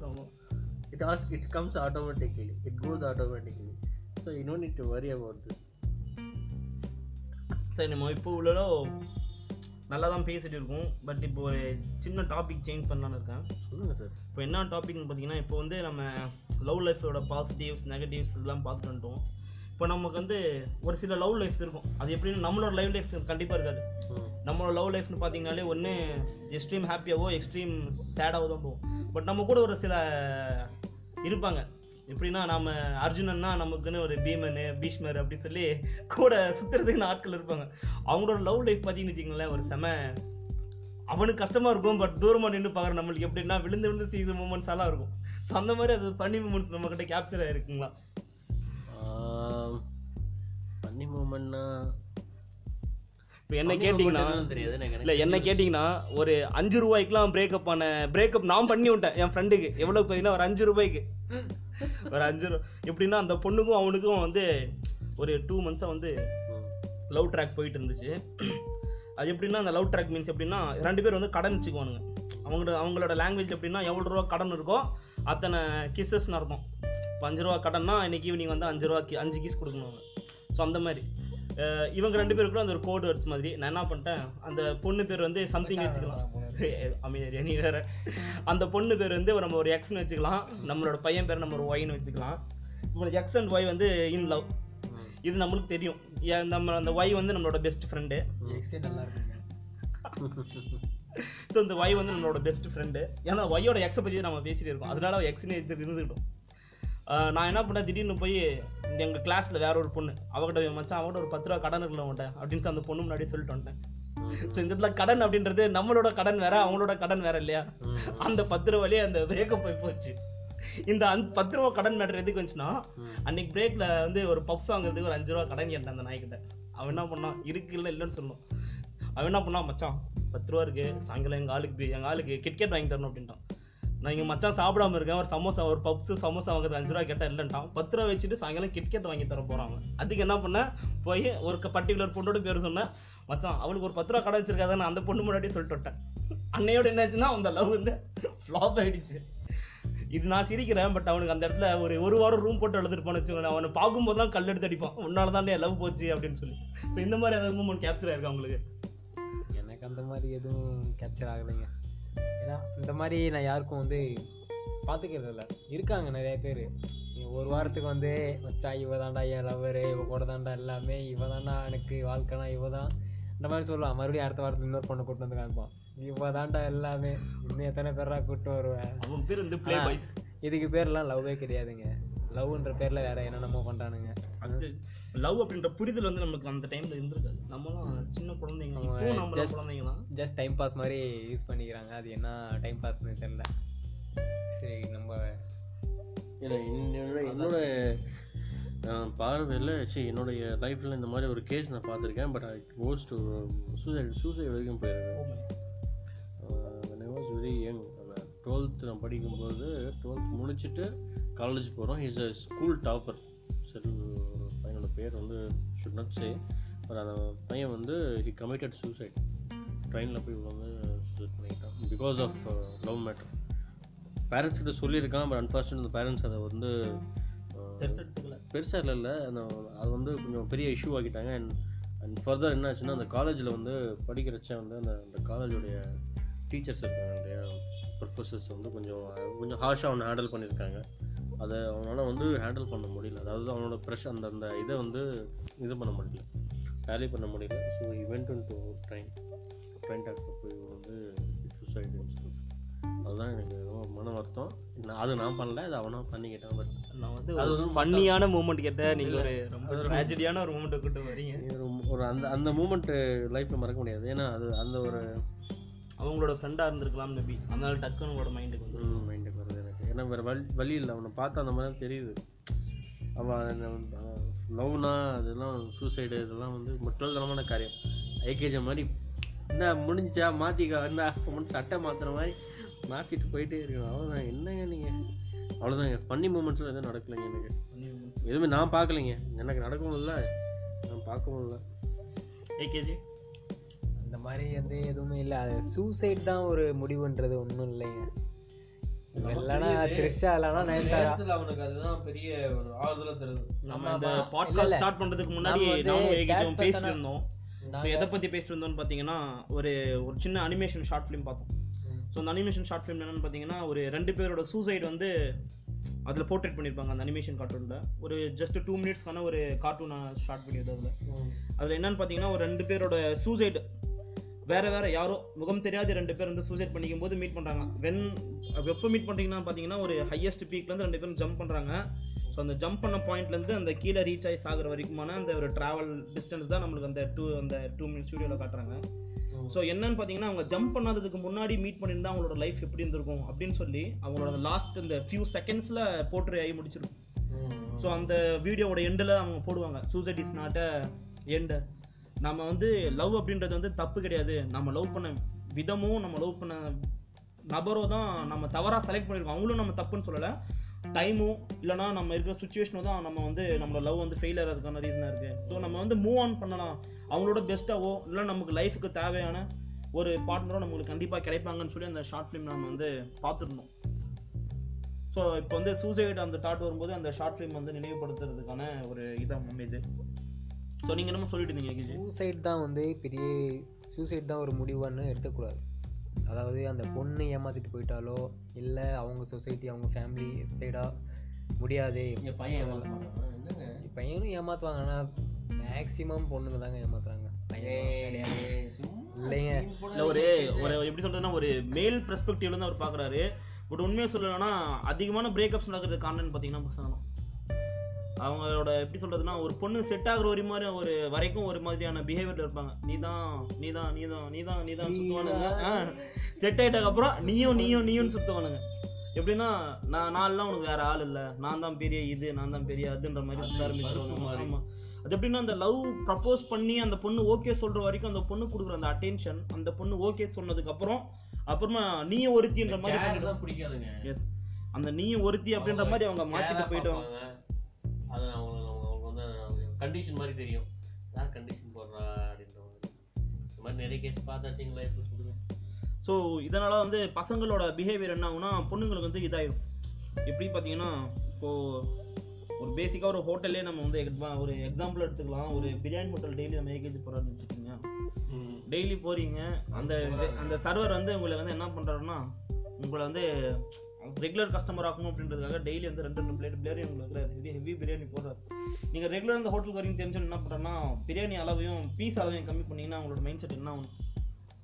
it asks it comes automatically. It goes automatically. So you don't need to worry about this. சரி நம்ம இப்போ உள்ளதோ நல்லா தான் பேசிட்டு இருக்கோம். பட் இப்போ ஒரு சின்ன டாபிக் சேஞ்ச் பண்ணலான்னு இருக்கேன். சொல்லுங்க சார் இப்போ என்ன டாபிக்னு பார்த்தீங்கன்னா இப்போ வந்து நம்ம லவ் லைஃபோட பாசிட்டிவ்ஸ் நெகட்டிவ்ஸ் இதெல்லாம் பார்த்துட்டு வந்துட்டோம். இப்போ நமக்கு வந்து ஒரு சில லவ் லைஃப்ஸ் இருக்கும். அது எப்படின்னு நம்மளோட லைவ் லைஃப் கண்டிப்பாக இருக்காது. நம்மளோட லவ் லைஃப்னு பார்த்தீங்கனாலே ஒன்று எக்ஸ்ட்ரீம் ஹாப்பியாவோ எக்ஸ்ட்ரீம் சேடாவோ தான் போகும். பட் நம்ம கூட ஒரு சில இருப்பாங்க. எப்படின்னா நம்ம அர்ஜுனன்னா நமக்குன்னு ஒரு பீமன் பீஷ்மர் அப்படி சொல்லி கூட சுற்றுறதுக்குன்னு ஆட்கள் இருப்பாங்க. அவங்களோட லவ் லைஃப் பார்த்தீங்கன்னு வச்சுங்களேன் ஒரு செம அவனுக்கு கஷ்டமாக இருக்கும் பட் தூரமாக நின்று பார்க்குற நம்மளுக்கு எப்படின்னா விழுந்து விழுந்து செய்த மூமெண்ட்ஸ் எல்லாம் இருக்கும். ஸோ அந்த மாதிரி அது பண்ணி மூமெண்ட்ஸ் நம்மக்கிட்ட கேப்சர் ஆகிருக்குங்களா பண்ணி மூமெண்ட்னா இப்போ என்ன கேட்டிங்கன்னா இல்லை என்ன கேட்டிங்கன்னா ஒரு அஞ்சு ரூபாய்க்குலாம் பிரேக்கப் ஆன பிரேக்கப் நான் பண்ணி விட்டேன் என் ஃப்ரெண்டுக்கு எவ்வளோ பார்த்தீங்கன்னா ஒரு அஞ்சு ரூபாய்க்கு. ஒரு அஞ்சு ரூ எப்படின்னா அந்த பொண்ணுக்கும் அவனுக்கும் வந்து ஒரு டூ மந்த்ஸாக வந்து லவ் ட்ராக் போயிட்டு இருந்துச்சு. அது எப்படின்னா அந்த லவ் ட்ராக் மீன்ஸ் எப்படின்னா ரெண்டு பேர் வந்து கடன் வச்சுக்குவானுங்க. அவங்களோட அவங்களோட லாங்குவேஜ் எப்படின்னா எவ்வளோ ரூபா கடன் இருக்கோ அத்தனை கிஸ்ஸஸ்னு அர்த்தம். இப்போ அஞ்சு ரூபா கடன்னா இன்னைக்கு ஈவினிங் வந்து அஞ்சு ரூபா அஞ்சு கிஸ் கொடுக்கணும் ஸோ அந்த மாதிரி. இவங்க ரெண்டு பேருக்குள்ள அந்த ஒரு கோட் வேர்ட்ஸ் மாதிரி. நான் என்ன பண்ணிட்டேன் அந்த பொண்ணு பேர் வந்து சம்திங் வச்சுக்கலாம். அமைதியா நீ வேற. அந்த பொண்ணு பேர் வந்து நம்ம ஒரு எக்ஸ்னு வச்சுக்கலாம். நம்மளோட பையன் பேர் நம்ம ஒரு ஒய்னு வச்சுக்கலாம். இப்போ எக்ஸ் அண்ட் ஒய் வந்து இன் லவ் இது நம்மளுக்கு தெரியும். நம்ம அந்த ஒய் வந்து நம்மளோட பெஸ்ட் ஃப்ரெண்டு ஸோ இந்த ஒய் வந்து நம்மளோட பெஸ்ட் ஃப்ரெண்டு ஏன்னா ஒய்யோட எக்ஸை பற்றி நம்ம பேசிட்டு இருக்கோம். அதனால எக்ஸ்னு இருந்துக்கிட்டோம் நான் என்ன பண்ணேன்? திடீர்னு போய் எங்கள் கிளாஸில் வேற ஒரு பொண்ணு. அவகிட்ட மச்சான் அவகிட்ட ஒரு பத்து ரூபா கடன் இருக்குல்ல அவன்கிட்ட அப்படின்னு அந்த பொண்ணு முன்னாடி சொல்லிட்டு வந்துட்டேன். ஸோ இந்த இடத்துல கடன் அப்படின்றது நம்மளோட கடன் வேற அவங்களோட கடன் வேற இல்லையா? அந்த பத்து ரூபாயிலே அந்த பிரேக்கப் போய் போச்சு. இந்த அந்த பத்து ரூபா கடன் மேட்டர் எதுக்கு வந்துச்சுன்னா அன்னைக்கு பிரேக்ல வந்து ஒரு பப்ஸ் வாங்குறதுக்கு ஒரு அஞ்சு ரூபா கடன் கேட்டேன் அந்த நாய்கிட்ட. அவன் என்ன பண்ணான் இருக்கு இல்லை இல்லைன்னு சொல்லணும் அவன் என்ன பண்ணான் மச்சான் பத்து ரூபா இருக்கு சாயங்காலம் எங்கள் ஆளுக்கு எங்கள் ஆளுக்கு கிரிக்கெட் வாங்கி தரணும் அப்படின்ட்டான். நான் இங்கே மச்சான் சாப்பிடாம இருக்கேன் ஒரு சமோசா ஒரு பப்ஸ் சமோசா வாங்குறது அஞ்சு ரூபா கேட்டால் இல்லைன்ட்டான். பத்து ரூபா வச்சுட்டு சாயங்காலம் கிட்கெட் வாங்கி தர போகிறாங்க அதுக்கு என்ன பண்ணேன் போய் ஒரு பர்டிகுலர் பொண்ணோட பேர் சொன்னேன் மச்சான் அவளுக்கு ஒரு பத்து ரூபா கடை வச்சிருக்காத நான் அந்த பொண்ணு முன்னாடியே சொல்லிட்டு விட்டேன் அன்னையோட என்னாச்சுன்னா அந்த லவ் வந்து ஃப்ளாப் ஆகிடுச்சு இது நான் சிரிக்கிறேன் பட் அவனுக்கு அந்த இடத்துல ஒரு ஒரு வாரம் ரூம் போட்டு எழுதிருப்பான்னு வச்சுக்கோங்க அவனை பார்க்கும்போது தான் கல் எடுத்து அடிப்பான். உன்னால தான் லவ் போச்சு அப்படின்னு சொல்லி. ஸோ இந்த மாதிரி ஏதாவது மூமெண்ட் கேப்சர் ஆயிருக்கா உங்களுக்கு? எனக்கு அந்த மாதிரி எதுவும் கேப்சர் ஆகலைங்க. ஏன்னா இந்த மாதிரி நான் யாருக்கும் வந்து பார்த்துக்கிறது இல்லை. இருக்காங்க நிறைய பேர். ஒரு வாரத்துக்கு வந்து மச்சா இவ தாண்டா என் லவ்வரு இவ கூட தாண்டா எல்லாமே இவ தாண்டா எனக்கு வாழ்க்கைனா இவ தான் இந்த மாதிரி சொல்லுவான். மறுபடியும் அடுத்த வாரத்தில் இன்னொரு பொண்ணை கூட்டு வந்து காமிப்பான். இவ தாண்டா எல்லாமே. இன்னும் எத்தனை பேரா கூட்டு வருவேன் பேர் வந்து இதுக்கு பேர்லாம் லவ்வே கிடையாதுங்க. லவ்ன்ற பேரில் வேற என்னென்னமோ பண்ணுறானுங்க லவ் அப்படின்ற புரிதல் வந்து நமக்கு அந்த டைம்ல இருந்திருக்காது. நம்மலாம் சின்ன குழந்தைங்க நம்ம இப்போ நம்ம just- குழந்தைங்க தான் ஜஸ்ட் டைம் பாஸ் மாதிரி யூஸ் பண்ணிக்கிறாங்க. அது என்ன டைம் பாஸ்னு தெரில சரி நம்ம ஏன்னா என்னோட பார்வையில் சரி என்னுடைய லைஃப்பில் இந்த மாதிரி ஒரு கேஸ் நான் பார்த்துருக்கேன். But I goes to suicide suicide வரைக்கும் போயிருக்கேன். Was very young டுவெல்த் நான் படிக்கும்போது டுவெல்த் முடிச்சுட்டு காலேஜ் போகிறோம் இஸ் அ ஸ்கூல் டாப்பர் சரி பேர் வந்து ஷுட் நாட் சே பட் அந்த பையன் வந்து ஹி கமிட்டட் சூசைட் ட்ரெயினில் போய் வந்து suicide பண்ணிக்கிட்டான். Because of love matter parents கிட்ட சொல்லியிருக்கான் பட் அன்ஃபார்ச்சுனேட் அந்த பேரண்ட்ஸ் அதை வந்து எடுத்துக்கல. பெருசாக இல்லை இல்லை. அந்த அது வந்து கொஞ்சம் பெரிய இஷ்யூ ஆக்கிட்டாங்க. அண்ட் அண்ட் ஃபர்தர் என்ன ஆச்சுன்னா அந்த காலேஜில் வந்து படிக்கிறச்ச வந்து அந்த அந்த காலேஜோடைய டீச்சர்ஸ் இருக்காங்க இல்லையா? ப்ரொஃபஸர்ஸ் வந்து கொஞ்சம் கொஞ்சம் ஹார்ஷாக அவனை ஹேண்டில் பண்ணியிருக்காங்க. அதை அவனால் வந்து ஹேண்டில் பண்ண முடியல. அதாவது அவனோட ப்ரெஷ் அந்த அந்த இதை வந்து இது பண்ண முடியல. டேலி பண்ண முடியல. So event to train train doctor போய் வந்து சூசைட் அதுதான் எனக்கு ரொம்ப மன வருத்தம். நான் அது நான் பண்ணல அது அவனா பண்ணிக்கிட்டான். பட் நான் வந்து அது ஒரு வந்து ஃபன்னியான மூமெண்ட் கேட்டேன். நீங்க ஒரு ரொம்ப ட்ராஜடியான ஒரு மூமெண்ட் கூட்டு வரீங்க. ஒரு அந்த அந்த மூமெண்ட்டு லைஃப்பில் மறக்க முடியாது. ஏன்னா அது அந்த ஒரு அவங்களோட ஃப்ரெண்டா இருந்திருக்கலாம் மேபி அதனால டக்குன்னு மைண்டுக்கு வந்து ஏன்னா வேறு வழி வழி இல்லை. அவனை பார்த்தா அந்த மாதிரி தான் தெரியுது. அவன் லவ்னா அதெல்லாம் சூசைடு இதெல்லாம் வந்து முட்டாள்தனமான காரியம். ஐகேஜ மாதிரி என்ன முடிஞ்சா மாற்றிக்க என்ன முடிஞ்சு சட்டை மாற்றுற மாதிரி மாற்றிட்டு போயிட்டே இருக்கணும். அவ்வளோதான் என்னங்க நீங்கள் அவ்வளோதாங்க ஃபன்னி மூமெண்ட்ஸில் எதுவும் நடக்கலைங்க எனக்கு. எதுவுமே நான் பார்க்கலைங்க. எனக்கு நடக்கவும் இல்லை நான் பார்க்கவும் இல்லை ஏகேஜி அந்த மாதிரி வந்து எதுவுமே இல்லை. அது சூசைட் தான் ஒரு முடிவுன்றது ஒன்றும் இல்லைங்க. இல்லைன்னா த்ரிஷா இல்லைன்னா நயன்தாரா அவனுக்கு அதுதான் பெரிய ஒரு தருது நம்ம இந்த. பாட்காஸ்ட் ஸ்டார்ட் பண்றதுக்கு முன்னாடி நானும் பேசிட்டு இருந்தோம் ஸோ எதை பத்தி பேசிட்டு இருந்தோம்னு பார்த்தீங்கன்னா ஒரு ஒரு சின்ன அனிமேஷன் ஷார்ட் ஃபிலிம் பார்த்தோம். ஸோ அந்த அனிமேஷன் ஷார்ட் ஃபிலிம் என்னன்னு பார்த்தீங்கன்னா ஒரு ரெண்டு பேரோட சூசைட் வந்து அதில் போர்ட்ரேட் பண்ணியிருப்பாங்க அந்த அனிமேஷன் கார்ட்டூனில் ஒரு ஜஸ்ட் டூ மினிட்ஸ்க்கான ஒரு கார்ட்டூனை ஷார்ட் பண்ணியிருந்தது அதில். அதில் என்னன்னு பார்த்தீங்கன்னா ஒரு ரெண்டு பேரோட சூசைடு வேற வேற யாரோ முகம் தெரியாத ரெண்டு பேர் வந்து சூசைட் பண்ணிக்கும் போது மீட் பண்ணுறாங்க வென் எப்போ மீட் பண்ணுறீங்கன்னா பார்த்தீங்கன்னா ஒரு ஹையஸ்ட் பீக்லேருந்து ரெண்டு பேரும் ஜம்ப் பண்ணுறாங்க ஸோ அந்த ஜம்ப் பண்ண பாயிண்ட்லேருந்து அந்த கீழே ரீச் ஆகி சாகிற வரைக்குமான அந்த ஒரு ட்ராவல் டிஸ்டன்ஸ் தான் நம்மளுக்கு அந்த டூ அந்த டூ மினிட்ஸ் வீடியோவில் காட்டுறாங்க. ஸோ என்னன்னு பார்த்தீங்கன்னா அவங்க ஜம்ப் பண்ணாததுக்கு முன்னாடி மீட் பண்ணியிருந்தா அவங்களோட லைஃப் எப்படி இருந்திருக்கும் அப்படின்னு சொல்லி அவங்களோட லாஸ்ட் இந்த ஃபியூ செகண்ட்ஸில் போட்டு ஆகி முடிச்சிருக்கும் ஸோ அந்த வீடியோவோட எண்டில் அவங்க போடுவாங்க. Suicide is not a end நம்ம வந்து லவ் அப்படின்றது வந்து தப்பு கிடையாது. நம்ம லவ் பண்ண விதமும் நம்ம லவ் பண்ண நபரோ தான் நம்ம தவறாக செலக்ட் பண்ணியிருக்கோம் அவங்களும் நம்ம தப்புன்னு சொல்லலை. டைமும் இல்லைனா நம்ம இருக்கிற சுச்சுவேஷனும் தான் நம்ம வந்து நம்மளோட லவ் வந்து ஃபெயிலியர் ஆகிறதுக்கான ரீசனாக இருக்குது ஸோ நம்ம வந்து மூவ் ஆன் பண்ணலாம். அவங்களோட பெஸ்ட்டாகவோ இல்லை நமக்கு லைஃபுக்கு தேவையான ஒரு பார்ட்னரோ நம்மளுக்கு கண்டிப்பாக கிடைப்பாங்கன்னு சொல்லி அந்த ஷார்ட் ஃபிலிம் நம்ம வந்து பார்த்துருந்தோம். ஸோ இப்போ வந்து சூசைட் அந்த தாட் வரும்போது அந்த ஷார்ட் ஃபிலிம் வந்து நினைவுபடுத்துறதுக்கான ஒரு இதாக அமைது ஸோ நீங்கள் என்னமோ சொல்லிட்டு இருந்தீங்க சூசைட் தான் வந்து பெரிய சூசைட் தான் ஒரு முடிவுன்னு எடுத்துக்கூடாது அதாவது அந்த பொண்ணு ஏமாத்திட்டு போயிட்டாலோ இல்லை அவங்க சொசைட்டி அவங்க ஃபேமிலி சைடாக முடியாது. என் பையன் என்னங்க? பையனும் ஏமாத்துவாங்க ஆனால் மேக்ஸிமம் பொண்ணுங்க தாங்க ஏமாத்துறாங்க. இல்லைங்க. இல்லை ஒரு ஒரு எப்படி சொல்றதுன்னா ஒரு மேல் பெர்ஸ்பெக்டிவ்ல இருந்து அவர் பார்க்குறாரு பட் உண்மையை சொல்லணும்னா அதிகமான பிரேக்கப்ஸ் நடக்கிறது காரணம்னு பார்த்தீங்கன்னா பசங்க தான். அவங்களோட எப்படி சொல்றதுன்னா ஒரு பொண்ணு செட் ஆகுற ஒரு மாதிரி ஒரு வரைக்கும் ஒரு மாதிரியான பிஹேவியர்ல இருப்பாங்க. நீ தான் நீ தான் நீ தான் நீ தான் நீ தான் சுத்துவானுங்க செட் ஆயிட்டதுக்கு அப்புறம் நீயும் நீயும் நீயும் சுத்துவானுங்க. எப்படின்னா நான் நான்லாம் உனக்கு வேற ஆள் இல்லை. நான் தான் பெரிய இது நான் தான் பெரிய அதுன்ற மாதிரி சுத்த ஆரம்பிச்சிருவாங்க அது எப்படின்னா அந்த லவ் ப்ரப்போஸ் பண்ணி அந்த பொண்ணு ஓகே சொல்ற வரைக்கும் அந்த பொண்ணு கொடுக்குற அந்த அட்டென்ஷன் அந்த பொண்ணு ஓகே சொன்னதுக்கு அப்புறம் அப்புறமா நீயும் ஒருத்தின்ற மாதிரி பிடிக்காதுங்க. Yes. அந்த நீயும் ஒருத்தி அப்படின்ற மாதிரி அவங்க மாத்திட்டு போயிடுவாங்க. பார்ப்பாங்க. அது அவங்களுக்கு அவங்களுக்கு வந்து கண்டிஷன் மாதிரி தெரியும். யார் கண்டிஷன் போடுறா அப்படின்ற மாதிரி. இந்த மாதிரி நிறைய கேஸ் பார்த்தாச்சுங்களா எப்படி சொல்லுங்க ஸோ இதனால வந்து பசங்களோட பிஹேவியர் என்ன ஆகும்னா பொண்ணுங்களுக்கு வந்து இதாயிடும் எப்படி பார்த்தீங்கன்னா இப்போ ஒரு பேசிக்காக ஒரு ஹோட்டல்லே நம்ம வந்து ஒரு எக்ஸாம்பிள் எடுத்துக்கலாம். ஒரு பிரியாணி ஹோட்டல் டெய்லி நம்ம ஏகேஜி போகிறோம்னு வச்சுக்கோங்க. டெய்லி போறீங்க. அந்த அந்த சர்வர் வந்து உங்களை வந்து என்ன பண்றாருன்னா உங்களை வந்து ரெகுலர் கஸ்டமர் ஆகணும் அப்படின்றதுக்காக டெய்லி வந்து ரெண்டு ரெண்டு பிளேட் பிரியாணி உங்களுக்கு ஹெவி ஹெவி பிரியாணி போடுறாரு. நீங்கள் ரெகுலர் இந்த ஹோட்டலுக்கு வரீங்க தெரிஞ்சு என்ன பண்ணுறேன்னா பிரியாணி அளவையும் பீஸ் அளவையும் கம்மி பண்ணிங்கன்னா அவங்களோட மைண்ட் செட் என்ன ஆகும்?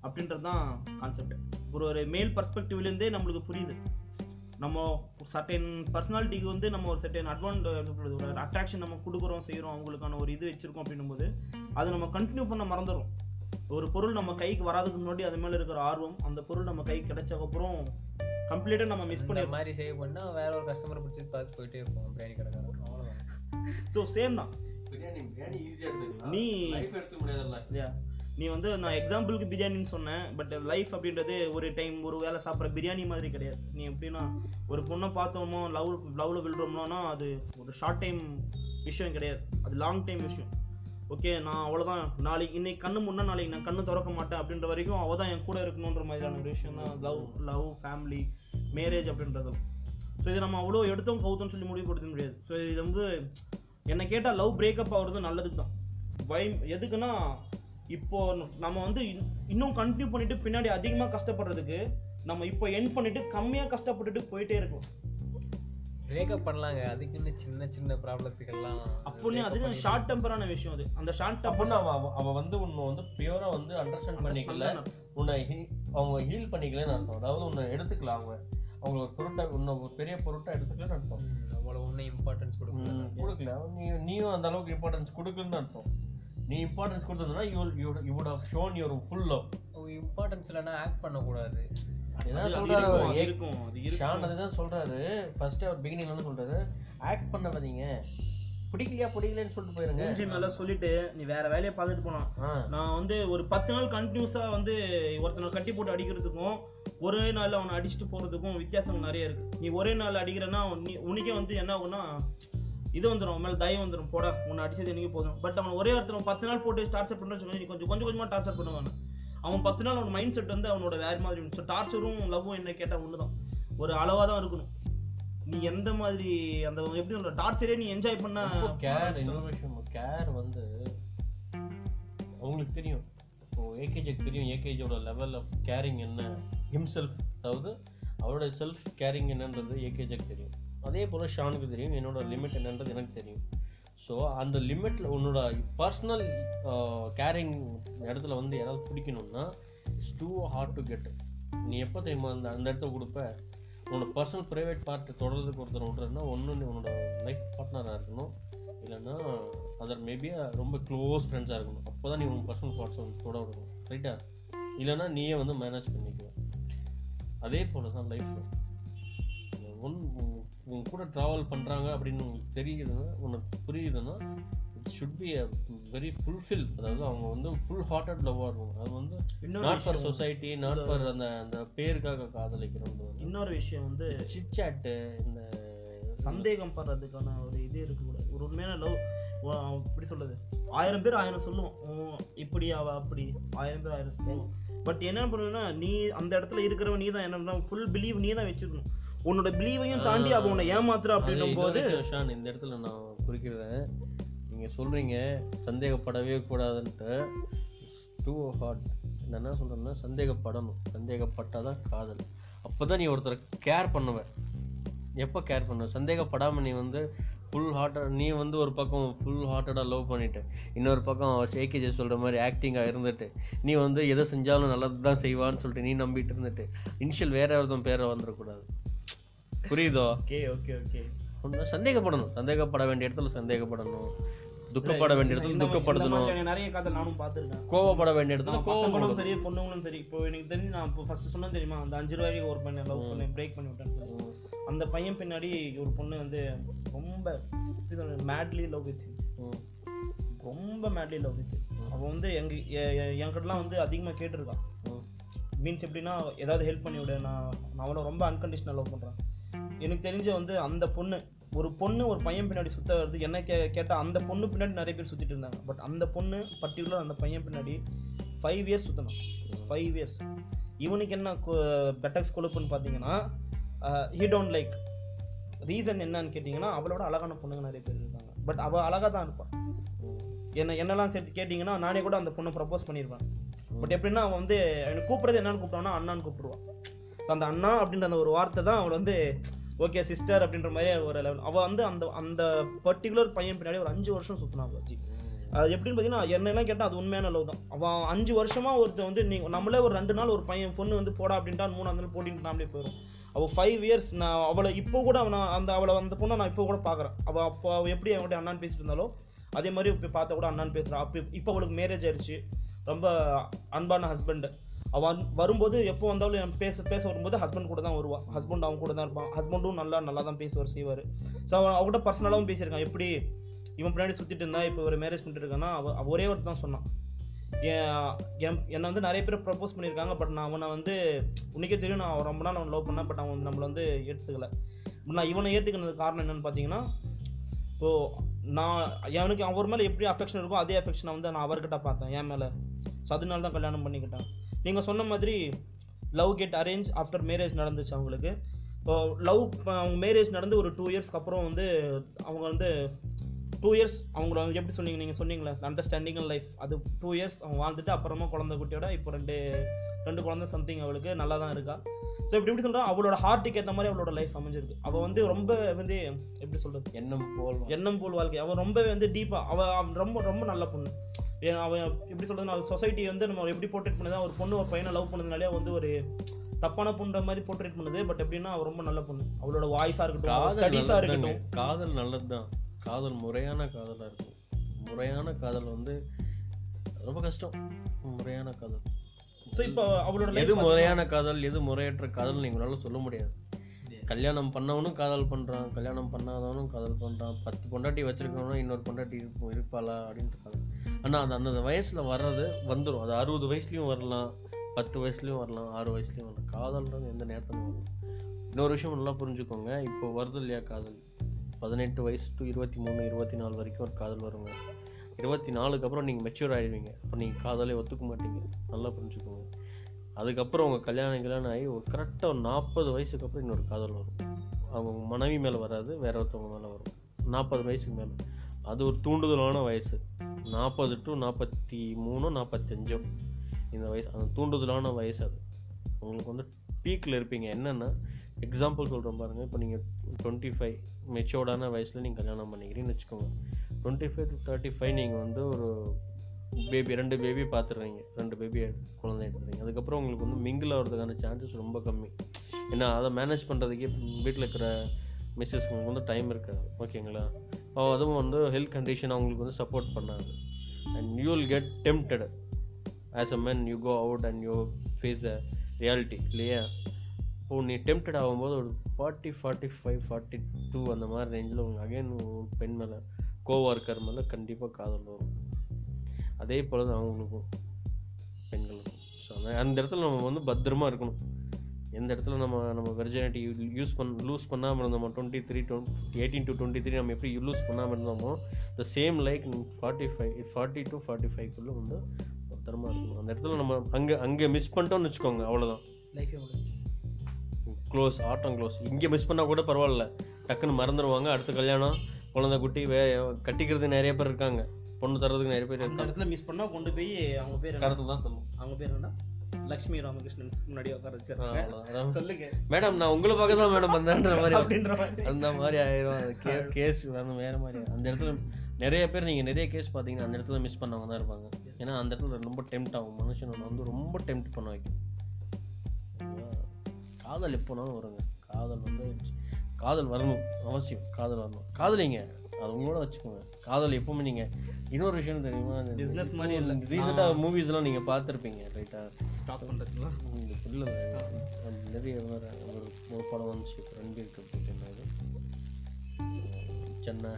அப்படின்றது தான் கான்செப்ட் ஒரு ஒரு மேல் பர்ஸ்பெக்டிவ்லேருந்தே நம்மளுக்கு புரியுது. நம்ம சர்டைன் பர்சனாலிட்டிக்கு வந்து நம்ம ஒரு சர்டைன் அட்வான்டேஜ் ஒரு அட்ராக்ஷன் நம்ம கொடுக்குறோம் செய்கிறோம் அவங்களுக்கான ஒரு இது வச்சுருக்கோம் அப்படின்னும் போது அதை நம்ம கண்டினியூ பண்ண மறந்துடும் ஒரு பொருள் நம்ம கைக்கு வராதுக்கு முன்னாடி அது மேலே இருக்கிற ஆர்வம் அந்த பொருள் நம்ம கைக்கு கிடைச்சக்கப்புறம் கம்ப்ளீட்டாக நம்ம மிஸ் இந்த பண்ணிடுறோம். மாதிரி சேவ் பண்ணா வேற ஒரு கஸ்டமர் பிடிச்சி பார்த்து போயிட்டே இருப்போம் பிரியாணி கடைக்காரன். அவ்வளோதான் ஸோ சேம் தான். பிரியாணி பிரியாணி ஈஸியாக எடுத்துக்கலாம். நீ- எடுத்துக்க முடியாதுல்ல. நீ வந்து நான் எக்ஸாம்பிளுக்கு பிரியாணின்னு சொன்னேன் பட் லைஃப் அப்படின்றது ஒரு டைம் ஒரு வேளை சாப்பிட்ற பிரியாணி மாதிரி கிடையாது. நீ எப்படின்னா ஒரு பொண்ணை பார்த்தோமோ லவ் லவ்வில் விழுறோம்னா அது ஒரு ஷார்ட் டைம் விஷயம் கிடையாது. அது லாங் டைம் விஷயம். ஓகே நான் அவ்வளோதான் நாளைக்கு இன்னைக்கு கண்ணு முன்னே நாளைக்கு நான் கண்ணு திறக்க மாட்டேன் அப்படின்ற வரைக்கும் அவள் தான் என் கூட இருக்கணுன்ற மாதிரியான ஒரு விஷயம் தான். லவ் லவ் ஃபேமிலி மேரேஜ் அப்படின்றதும். ஸோ இது நம்ம அவ்வளோ எடுத்தோம் கவுத்தோம்னு சொல்லி முடிவு கொடுக்க முடியாது. ஸோ இது வந்து என்னை கேட்டால் லவ் பிரேக்கப் ஆகிறது நல்லதுக்கு தான். வை எதுக்குன்னா இப்போ நம்ம வந்து இன்- இன்னும் கண்டினியூ பண்ணிட்டு பின்னாடி அதிகமாக கஷ்டப்படுறதுக்கு நம்ம இப்போ என் பண்ணிட்டு கம்மியாக கஷ்டப்பட்டுட்டு போயிட்டே இருக்கலாம். பிரேக்கப் பண்ணலாங்க. அதுக்குன்னு சின்ன சின்ன ப்ராப்ளத்துக்கெல்லாம் அப்போனே அது ஷார்ட் டெம்பரான விஷயம் அது. அந்த ஷார்ட் அப்படின்னா அவ அவ- அவ வந்து உன்னை வந்து பியூரா வந்து அண்டர்ஸ்டாண்ட் பண்ணிக்கல. உன்னை அவங்க ஹீல் பண்ணிக்கலன்னு அர்த்தம். அதாவது உன்னை எடுத்துக்கலாம் அவங்க. அவங்க ஒரு பொருட்டை உன்னை ஒரு பெரிய பொருட்டை எடுத்துக்கலன்னு அர்த்தம். ம், அவ்வளவு ஒன்றும் இம்பார்ட்டன்ஸ் கொடுக்கல. கொடுக்கல. நீ நீயும் அந்த அளவுக்கு இம்பார்ட்டன்ஸ் கொடுக்கலன்னு அர்த்தம். நீ importance கொடுத்ததுன்னா you you would have shown your full love importance இல்லைன்னா ஆக்ட் பண்ணக்கூடாது. அது சொல்றாரு இருக்கும், ஷான் அதுதான் சொல்றாரு. ஃபர்ஸ்ட் அவர் பிகினிங்ல என்ன சொல்றாரு. ஆக்ட் பண்ணாதீங்க பிடிக்கலையா பிடிக்கலன்னு சொல்லிட்டு போயிருங்க. மூஞ்சி மேல சொல்லிட்டு நீ வேற வேலையை பார்த்துட்டு போனான். நான் வந்து ஒரு பத்து நாள் கண்டினியூஸா வந்து ஒருத்தனை கட்டி போட்டு அடிக்கிறதுக்கும் ஒரே நாள்ல அவனை அடிச்சுட்டு போறதுக்கும் வித்தியாசம் நிறைய இருக்கு. நீ ஒரே நாள் அடிக்கிறேன்னா உனக்கே வந்து என்ன ஆகும்னா இது வந்துடும் மேல தயம் வந்துடும் போட உன்னை அடிச்சது எனக்கு போதும்? பட் அவன் ஒரே ஒருத்தன் பத்து நாள் போட்டு டார்ச்சர் பண்ணுறேன்னு சொல்லி நீ கொஞ்சம் கொஞ்சம் கொஞ்சமா டார்ச்சர் பண்ணுவாங்க அவன் பத்து நாள் அவன் மைண்ட் செட் வந்து அவனோட வேற மாதிரி ஸோ டார்ச்சரும் லவ்வும் என்ன கேட்டா ஒண்ணுதான். ஒரு அளவா தான் இருக்கணும். நீ எந்த மாதிரி அந்த எப்படி சொல்ற டார்ச்சரே நீ என்ஜாய் பண்ண கேர் இன்னொரு விஷயம் கேர் வந்து அவங்களுக்கு தெரியும். இப்போ ஏகேஜிக்கு தெரியும். ஏகேஜோட லெவல் ஆஃப் கேரிங் என்ன? ஹிம்செல்ஃப் அதாவது அவரோட செல்ஃப் கேரிங் என்னன்றது ஏகேஜிக்கு தெரியும். அதே போல் ஷானுக்கு தெரியும். என்னோட லிமிட் என்னன்றது எனக்கு தெரியும். ஸோ அந்த லிமிட்டில் உன்னோட பர்சனல் கேரிங் இடத்துல வந்து யாராவது பிடிக்கணும்னா it's too hard to get நீ எப்போ தெரியுமா அந்த அந்த இடத்த கொடுப்ப? உன்னோட பர்சனல் ப்ரைவேட் பார்ட் தொடர்றதுக்கு ஒருத்தர் விட்றதுன்னா ஒன்று நீ உன்னோட லைஃப் பார்ட்னராக இருக்கணும். இல்லைன்னா அதர் மேபி ரொம்ப க்ளோஸ் ஃப்ரெண்ட்ஸாக இருக்கணும். அப்போ தான் நீ உன் பர்சனல் பார்ட்ஸை வந்து தொட விடணும் ரைட்டா இல்லைன்னா நீயே வந்து மேனேஜ் பண்ணிக்குவேன் அதே போல தான் லைஃப் உன் உன் கூட ட்ராவல் பண்ணுறாங்க அப்படின்னு உங்களுக்கு தெரியுதுன்னா உனக்கு புரியுதுன்னா it should be a very fulfil அதாவது அவங்க வந்து ஃபுல் ஹார்ட்டட் லவ்வாக இருக்கும் அது வந்து not for society not for அந்த அந்த பேருக்காக காதலிக்கிறது இன்னொரு விஷயம் வந்து சிட்சாட்டு இந்த சந்தேகம் படுறதுக்கான ஒரு இது இருக்கக்கூடாது. ஒரு உண்மையான லவ் எப்படி சொல்றது? ஆயிரம் பேர் ஆயிரம் சொல்லுவோம் உம், இப்படி அவ அப்படி. ஆயிரம் பேர் ஆயிரம் சொல்லுவோம் பட் என்ன பண்ணுவேன்னா நீ அந்த இடத்துல இருக்கிறவன் நீ தான் என்ன ஃபுல் பிலீவ் நீ தான் வச்சிருக்கணும். உன்னோட பிலீவையும் தாண்டி அவ உன்னை ஏமாத்துற அப்படின்னும் போது ஷான் இந்த இடத்துல நான் குறிக்கிறேன். நீங்க சொல்றீங்க சந்தேகப்படவே கூடாதுன்ட்டு. டூ ஹார்ட் நான் என்ன சொல்றேன்னா சந்தேகப்படணும். சந்தேகப்பட்டாதான் காதல். அப்பதான் நீ ஒருத்தரை கேர் பண்ணுவ. எப்போ கேர் பண்ணுவ? சந்தேகப்படாம நீ வந்து ஃபுல் ஹார்ட்டட் நீ வந்து ஒரு பக்கம் ஃபுல் ஹார்ட்டடாக லவ் பண்ணிட்டு இன்னொரு பக்கம் ஏகேஜே சொல்கிற மாதிரி ஆக்டிங்காக இருந்துட்டு நீ வந்து எதை செஞ்சாலும் நல்லது தான் செய்வான்னு சொல்லிட்டு நீ நம்பிட்டு இருந்துட்டு இனிஷியல் வேற ஒருத்தன் பேரை வந்துடக்கூடாது புரியுதோ? Okay okay okay. ஒண்ணு சந்தேகப்படணும். சந்தேகப்பட வேண்டிய இடத்துல சந்தேகப்படணும். துக்கப்பட வேண்டிய இடத்துல துக்கப்படணும். நிறைய கதை நானும் பார்த்துருக்கேன். கோவப்பட வேண்டிய இடத்துல கோவப்படணும் சரி பொண்ணுங்களும் சரி. இப்போ எனக்கு தெரிஞ்சு நான் இப்போ ஃபர்ஸ்ட் சொன்னேன் தெரியுமா? அந்த அஞ்சு ரூபாய்க்கு ஒரு பையனை லவ் பண்ணி பிரேக் பண்ணி விட்டேன்னு சொல்லி. அந்த பையன் பின்னாடி ஒரு பொண்ணு வந்து ரொம்ப மேட்லி லவ் வித். ரொம்ப மேட்லி லவ் வித் அவள் வந்து எங்க என்கிட்டலாம் வந்து அதிகமாக கேட்டிருக்கான். மீன்ஸ் எப்படின்னா ஏதாவது ஹெல்ப் பண்ணி விடு நான் நான் அவளை ரொம்ப அன்கண்டிஷனல் லவ் பண்ணுறேன் எனக்கு தெரிஞ்ச வந்து அந்த பொண்ணு ஒரு பொண்ணு ஒரு பையன் பின்னாடி சுத்த வருது. என்ன கே கேட்டால் அந்த பொண்ணு பின்னாடி நிறைய பேர் சுற்றிட்டு இருந்தாங்க. பட் அந்த பொண்ணு பர்டிகுலர் அந்த பையன் பின்னாடி ஃபைவ் இயர்ஸ் சுற்றணும் ஃபைவ் இயர்ஸ் இவனுக்கு என்ன பெட்டக்ஸ் கொழுப்புன்னு பார்த்தீங்கன்னா ஹீ டோன்ட் லைக் ரீசன் என்னன்னு கேட்டிங்கன்னா அவளோட அழகான பொண்ணுங்க நிறைய பேர் இருக்காங்க. பட் அவள் அழகாக தான் இருப்பாள் என்ன என்னெல்லாம் சேர்த்து கேட்டிங்கன்னா நானே கூட அந்த பொண்ணை ப்ரப்போஸ் பண்ணியிருப்பேன் பட் எப்படின்னா அவன் வந்து எனக்கு கூப்பிட்றது என்னன்னு கூப்பிட்டான்னா அண்ணான்னு கூப்பிடுவான் ஸோ அந்த அண்ணா அப்படின்ற அந்த ஒரு வார்த்தை தான் அவள் வந்து ஓகே சிஸ்டர் அப்படின்ற மாதிரி ஒரு லெவல் அவள் வந்து அந்த அந்த பர்டிகுலர் பையன் பின்னாடி ஒரு அஞ்சு வருஷம் சுற்றினான் ஜி. அது எப்படின்னு பார்த்தீங்கன்னா என்னெல்லாம் கேட்டால் அது உண்மையான லவ் தான். அவன் அஞ்சு வருஷமாக ஒருத்தன் வந்து நீ நம்மளே ஒரு ரெண்டு நாள் ஒரு பையன் பொண்ணு வந்து போடா அப்படின்ட்டா மூணாவது நாள் போட்டின்னு நாமளே போயிடும் அவள் ஃபைவ் இயர்ஸ் நான் அவளை இப்போ கூட அவனை அந்த அவளை அந்த பொண்ணை நான் இப்போ கூட பார்க்குறேன் அவள் அப்போ அவள் எப்படி அவன்கிட்ட அண்ணான்னு பேசிட்டு இருந்தாலோ அதே மாதிரி இப்போ பார்த்தா கூட அண்ணான்னு பேசுகிறான் அப்போ இப்போ அவளுக்கு மேரேஜ் ஆயிடுச்சு. ரொம்ப அன்பான ஹஸ்பண்டு அவன் வரும்போது எப்போ வந்தாலும் என் பேச பேச வரும்போது ஹஸ்பண்ட் கூட தான் வருவான் ஹஸ்பண்ட் அவன் கூட தான் இருப்பான். ஹஸ்பண்டும் நல்லா நல்லா தான் பேசுவார் செய்வார். ஸோ அவன் அவங்ககிட்ட பர்சனலாகவும் பேசியிருக்கான். எப்படி இவன் பின்னாடி சுற்றிட்டு இருந்தா இப்போ ஒரு மேரேஜ் பண்ணிட்டு இருக்கான்னா அவ ஒரே ஒரு தான் சொன்னான். என் என்- என்னை வந்து நிறைய பேர் ப்ரப்போஸ் பண்ணியிருக்காங்க பட் நான் அவனை வந்து உனக்கே தெரியும் நான் ரொம்ப நாள் அவன் லவ் பண்ணேன் பட் அவன் வந்து நம்மளை வந்து ஏற்றுக்கல நான் இவனை ஏற்றுக்கினது காரணம் என்னன்னு பார்த்தீங்கன்னா இப்போது நான் எனக்கு அவர் மேலே எப்படி அஃபெக்ஷன் இருக்கோ அதே அஃபெக்ஷனை வந்து நான் அவர்கிட்ட பார்த்தேன் என் மேலே. ஸோ அதனால தான் கல்யாணம் பண்ணிக்கிட்டேன். நீங்கள் சொன்ன மாதிரி love get arrange after marriage நடந்துச்சு அவங்களுக்கு. லவ் அவங்க மேரேஜ் நடந்து ஒரு டூ இயர்ஸ்க்கு அப்புறம் வந்து அவங்க வந்து டூ இயர்ஸ் அவங்கள எப்படி சொன்னீங்க? நீங்கள் சொன்னீங்களே அண்டர்ஸ்டாண்டிங் லைஃப் அது டூ இயர்ஸ் அவங்க வாழ்ந்துட்டு அப்புறமா குழந்தை குட்டியோட இப்போ ரெண்டு ரெண்டு குழந்தை சம்திங் அவளுக்கு நல்லா தான் இருக்கா? ஸோ இப்படி எப்படி சொல்கிறா அவளோட ஹார்ட்டுக்கு ஏற்ற மாதிரி அவளோட லைஃப் அமைஞ்சிருக்கு. அவள் வந்து ரொம்ப வந்து எப்படி சொல்கிறது எண்ணம் போல் எண்ணம் போல் வாழ்க்கை. அவன் ரொம்பவே வந்து டீப்பாக அவள் அவ ரொம்ப ரொம்ப நல்ல பொண்ணு. அவன் எப்படி சொல்றது நான் சொசைட்டி வந்து நம்ம எப்படி போர்ட்ரேட் பண்ணுதா ஒரு பொண்ணு ஒரு பையனை லவ் பண்ணதுனாலே வந்து ஒரு தப்பான பொண்ணுற மாதிரி போர்ட்ரேட் பண்ணுது பட் எப்படின்னா அவ ரொம்ப நல்ல பொண்ணு. அவளோட வாய்ஸாக இருக்கட்டும் காதல் ஸ்டடீஸாக. இருக்கட்டும். காதல் நல்லதுதான். காதல் முறையான காதலா இருக்கும். முறையான காதல் வந்து ரொம்ப கஷ்டம். முறையான காதல். ஸோ இப்போ அவளோட எது முறையான காதல் எது முறையற்ற காதல் நீங்களால சொல்ல முடியாது. கல்யாணம் பண்ணவனும் காதல் பண்றான் கல்யாணம் பண்ணாதவனும் காதல் பண்றான். பத்து பொண்டாட்டி வச்சிருக்கவனும் இன்னொரு பொண்டாட்டி இருப்பாளா அப்படின்ட்டு காதல். ஆனால் அது அந்தந்த வயசில் வர்றது வந்துடும் அது அறுபது வயசுலேயும் வரலாம் பத்து வயசுலேயும் வரலாம் ஆறு வயசுலேயும் வரலாம். காதல்ன்றது எந்த நேரத்தில் வரலாம். இன்னொரு விஷயம் நல்லா புரிஞ்சுக்கோங்க. இப்போ வருது இல்லையா காதல்? பதினெட்டு வயசு டு இருபத்தி மூணு இருபத்தி நாலு வரைக்கும் ஒரு காதல் வருங்க. இருபத்தி நாலுக்கு அப்புறம் நீங்கள் மெச்சூர் ஆகிடுவீங்க அப்போ நீங்கள் காதலே ஒத்துக்க மாட்டீங்க. நல்லா புரிஞ்சுக்கோங்க. அதுக்கப்புறம் உங்கள் கல்யாணம் கல்யாணம் ஆகி ஒரு கரெக்டாக ஒரு நாற்பது வயசுக்கு அப்புறம் இன்னொரு காதல் வரும். அவங்க மனைவி மேலே வராது வேற ஒருத்தவங்க மேலே வரும். நாற்பது வயசுக்கு மேலே. அது ஒரு தூண்டுதலான வயசு. நாற்பது டு நாற்பத்தி மூணோ நாற்பத்தஞ்சோ இந்த வயசு அந்த தூண்டுதலான வயசு அது. உங்களுக்கு வந்து பீக்கில் இருப்பீங்க. என்னென்னா எக்ஸாம்பிள் சொல்கிறேன் பாருங்கள் இப்போ நீங்கள் டுவெண்ட்டி ஃபைவ் மெச்சோர்டான வயசில் நீங்கள் கல்யாணம் பண்ணிக்கிறீங்கன்னு வச்சுக்கோங்க. Twenty five to thirty five நீங்கள் வந்து ஒரு பேபி ரெண்டு பேபி பார்த்துடுறீங்க ரெண்டு பேபி குழந்தை எடுத்துறீங்க அதுக்கப்புறம் உங்களுக்கு வந்து மிங்கிள் ஆகிறதுக்கான சான்சஸ் ரொம்ப கம்மி. ஏன்னா அதை மேனேஜ் பண்ணுறதுக்கே வீட்டில் இருக்கிற மிஸ்ஸஸ்ங்களுக்கு வந்து டைம் இருக்காது. ஓகேங்களா அப்போ அதுவும் வந்து ஹெல்த் கண்டிஷன் அவங்களுக்கு வந்து சப்போர்ட் பண்ணாது. And you will get tempted as a man you go out and you face the reality இல்லையா? இப்போ நீ டெம்டட் ஆகும்போது ஒரு forty forty five forty two அந்த மாதிரி ரேஞ்சில் உங்களுக்கு அகைன் பெண் மேலே கோவார்க்கர் மேலே கண்டிப்பாக காதல் வரும். அதே போல் தான் அவங்களுக்கும் பெண்களுக்கும். ஸோ அந்த அந்த இடத்துல நம்ம வந்து பத்திரமா இருக்கணும். எந்த இடத்துல நம்ம நம்ம வெர்ஜினிட்டி யூஸ் பண்ண லூஸ் பண்ணாமல் இருந்தோமோ twenty three twenty eighteen to twenty three நம்ம எப்படி லூஸ் பண்ணாமல் இருந்தோமோ the same like forty five forty two forty ஃபைவ்க்குள்ளே வந்து பத்திரமா இருக்கணும் அந்த இடத்துல நம்ம அங்கே அங்கே மிஸ் பண்ணிட்டோம்னு வச்சுக்கோங்க அவ்வளோதான் க்ளோஸ் ஆட்டம் க்ளோஸ் இங்கே மிஸ் பண்ணால் கூட பரவாயில்ல. டக்குன்னு மறந்துடுவாங்க அடுத்த கல்யாணம் குழந்தை குட்டி வே கட்டிக்கிறது நிறைய பேர் இருக்காங்க. பொண்ணு தர்றதுக்கு நிறைய பேர் அந்த இருக்காங்க. இடத்துல மிஸ் பண்ணா கொண்டு போய் அவங்க பேர் என்ன? கருத்து தான் சொல்லுவோம் அவங்க பேர் என்ன? லக்ஷ்மி ராமகிருஷ்ணன் முன்னாடி உட்கார வச்சிருக்காங்க. சொல்லுங்க. மேடம் நான் உங்களை பார்க்க தான் மேடம் வந்தேன்ற மாதிரி அப்படின்ற மாதிரி. அந்த மாதிரி ஆயிரும். கேஸ் வந்து வேற மாதிரி அந்த இடத்துல நிறைய பேர் நீங்கள் நிறைய கேஸ் பார்த்தீங்கன்னா அந்த இடத்துல மிஸ் பண்ணவங்க தான் இருப்பாங்க. ஏன்னா அந்த இடத்துல ரொம்ப டெம்ட் ஆகும். மனுஷனை வந்து ரொம்ப டெம்ட் பண்ண வைக்கும்? காதல் எப்போனாலும் வருங்க. காதல் வந்து காதல் வரணும். அவசியம். காதல் வரணும். காதலிங்க அது உங்களோட வச்சுக்கோங்க. காதல் எப்பவுமே நீங்கள் இன்னொரு விஷயம் தெரியுமா? Business மாதிரி இல்ல. ரீசெண்டாக மூவிஸ்லாம் நீங்கள் பார்த்துருப்பீங்க ரைட்டா ஸ்டாப் புல்ல அது நிறைய ஒரு ஒரு படம் வந்துச்சு. ரன்பீர் கபூர் என்னது? சென்னை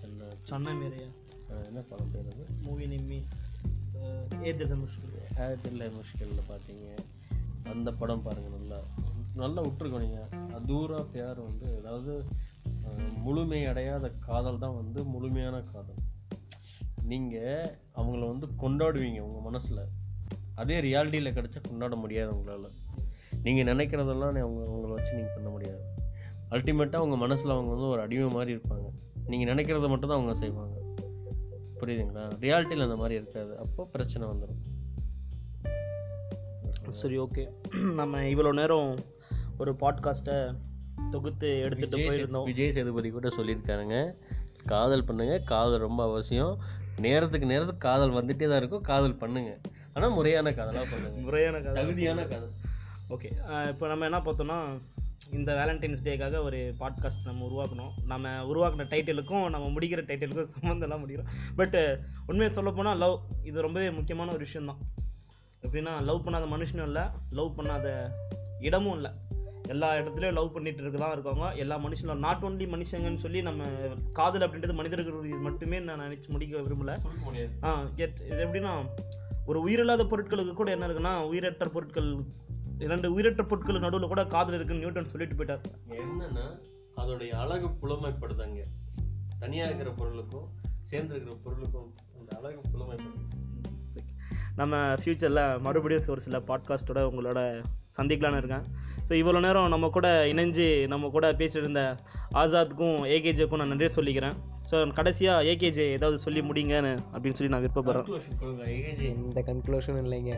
சென்னை. சொன்ன அஹ் என்ன படம் பேர் அது? மூவி நேம் இஸ் ஏ தில் முஷ்கில். ஆயத்தில்லை முஷ்கிலில் பார்த்தீங்க. அந்த படம் பாருங்கள் நல்லா. நல்லா விட்டுருக்கோம் நீங்கள் அதூரா பியார் வந்து அதாவது முழுமையடையாத காதல் தான் வந்து முழுமையான காதல். நீங்கள் அவங்கள வந்து கொண்டாடுவீங்க உங்கள் மனசில். அதே ரியாலிட்டியில் கிடச்சா கொண்டாட முடியாது உங்களால். நீங்கள் நினைக்கிறதெல்லாம் நீ அவங்க அவங்கள வச்சு நீங்கள் பண்ண முடியாது. அல்டிமேட்டாக உங்கள் மனசில் அவங்க வந்து ஒரு அடிமை மாதிரி இருப்பாங்க. நீங்கள் நினைக்கிறத மட்டும் தான் அவங்க செய்வாங்க. புரியுதுங்களா? ரியாலிட்டியில் அந்த மாதிரி இருக்காது. அப்போ பிரச்சனை வந்துடும் சரி ஓகே நம்ம இவ்வளோ நேரம் ஒரு பாட்காஸ்ட்டை தொகுத்து எடுத்துகிட்டு போயிருந்தோம். விஜய் சேதுபதி கூட சொல்லியிருக்காருங்க. காதல் பண்ணுங்க காதல் ரொம்ப அவசியம். நேரத்துக்கு நேரத்துக்கு காதல் வந்துட்டே தான் இருக்கும் காதல் பண்ணுங்க. ஆனால் முறையான காதலாக பண்ணுங்க. முறையான கதை தகுதியான காதல். ஓகே இப்போ நம்ம என்ன பார்த்தோம்னா இந்த வேலண்டைன்ஸ் டேக்காக ஒரு பாட்காஸ்ட் நம்ம உருவாக்கணும். நம்ம உருவாக்கின டைட்டிலுக்கும் நம்ம முடிக்கிற டைட்டிலுக்கும் சம்மந்தம்லாம் முடிக்கிறோம் பட் உண்மையை சொல்லப் போனால் லவ் இது ரொம்பவே முக்கியமான ஒரு விஷயம்தான். எப்படின்னா லவ் பண்ணாத மனுஷனும் இல்லை லவ் பண்ணாத இடமும் இல்லை. எல்லா இடத்துலையும் லவ் பண்ணிட்டு இருக்க தான் இருக்காங்க எல்லா மனுஷனும் நாட் ஒன்லி மனுஷங்கன்னு சொல்லி நம்ம காதல் அப்படின்றது மனிதர்கள் மட்டுமே நான் நினச்சி முடிக்க விரும்பல. ஆ இது எப்படின்னா ஒரு உயிரில்லாத பொருட்களுக்கு கூட என்ன இருக்குன்னா உயிரற்ற பொருட்கள் இரண்டு உயிரற்ற பொருட்கள் நடுவில் கூட காதல் இருக்குன்னு நியூட்டன் சொல்லிட்டு போயிட்டார். என்னன்னா அதோடைய அழகு புலமைப்படுதாங்க. தனியாக இருக்கிற பொருளுக்கும் சேர்ந்து இருக்கிற பொருளுக்கும் அந்த அழகு புலமைப்படுது. நம்ம ஃப்யூச்சரில் மறுபடியும் ஒரு சில பாட்காஸ்ட்டோட உங்களோட சந்திக்கலான்னு இருக்கேன். ஸோ இவ்வளோ நேரம் நம்ம கூட இணைஞ்சு நம்ம கூட பேசிட்டு இருந்த ஆசாத்க்கும் ஏகேஜேக்கும் நான் நன்றி சொல்லிக்கிறேன். ஸோ கடைசியாக ஏகேஜே ஏதாவது சொல்லி முடிங்கன்னு அப்படின்னு சொல்லி நான் விருப்பப்படுறேன். இந்த கன்க்ளூஷன் ஏகேஜி எந்த கன்க்ளூஷனும் இல்லைங்க.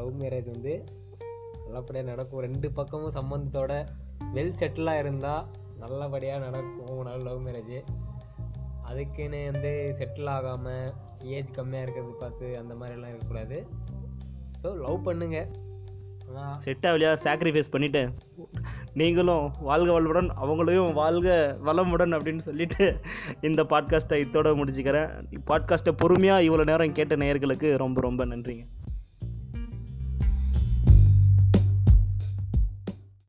லவ் மேரேஜ் வந்து நல்லபடியாக நடக்கும். ரெண்டு பக்கமும் சம்மந்தத்தோட வெல் செட்டிலாக இருந்தால் நல்லபடியாக நடக்கும். நல்ல லவ் மேரேஜ் அதுக்குன்னு வந்து செட்டில் ஆகாமல் ஏஜ் கம்மியாக இருக்கிறது பார்த்து அந்த மாதிரிலாம் இருக்கக்கூடாது. ஸோ லவ் பண்ணுங்க. செட் ஆகலையா சாக்ரிஃபைஸ் பண்ணிவிட்டு நீங்களும் வாழ்க வளமுடன் அவங்களையும் வாழ்க வளமுடன் அப்படின்னு சொல்லிட்டு இந்த பாட்காஸ்ட்டை இதோட முடிச்சுக்கிறேன். பாட்காஸ்ட்டை பொறுமையாக இவ்வளோ நேரம் கேட்ட நேயர்களுக்கு ரொம்ப ரொம்ப நன்றிங்க.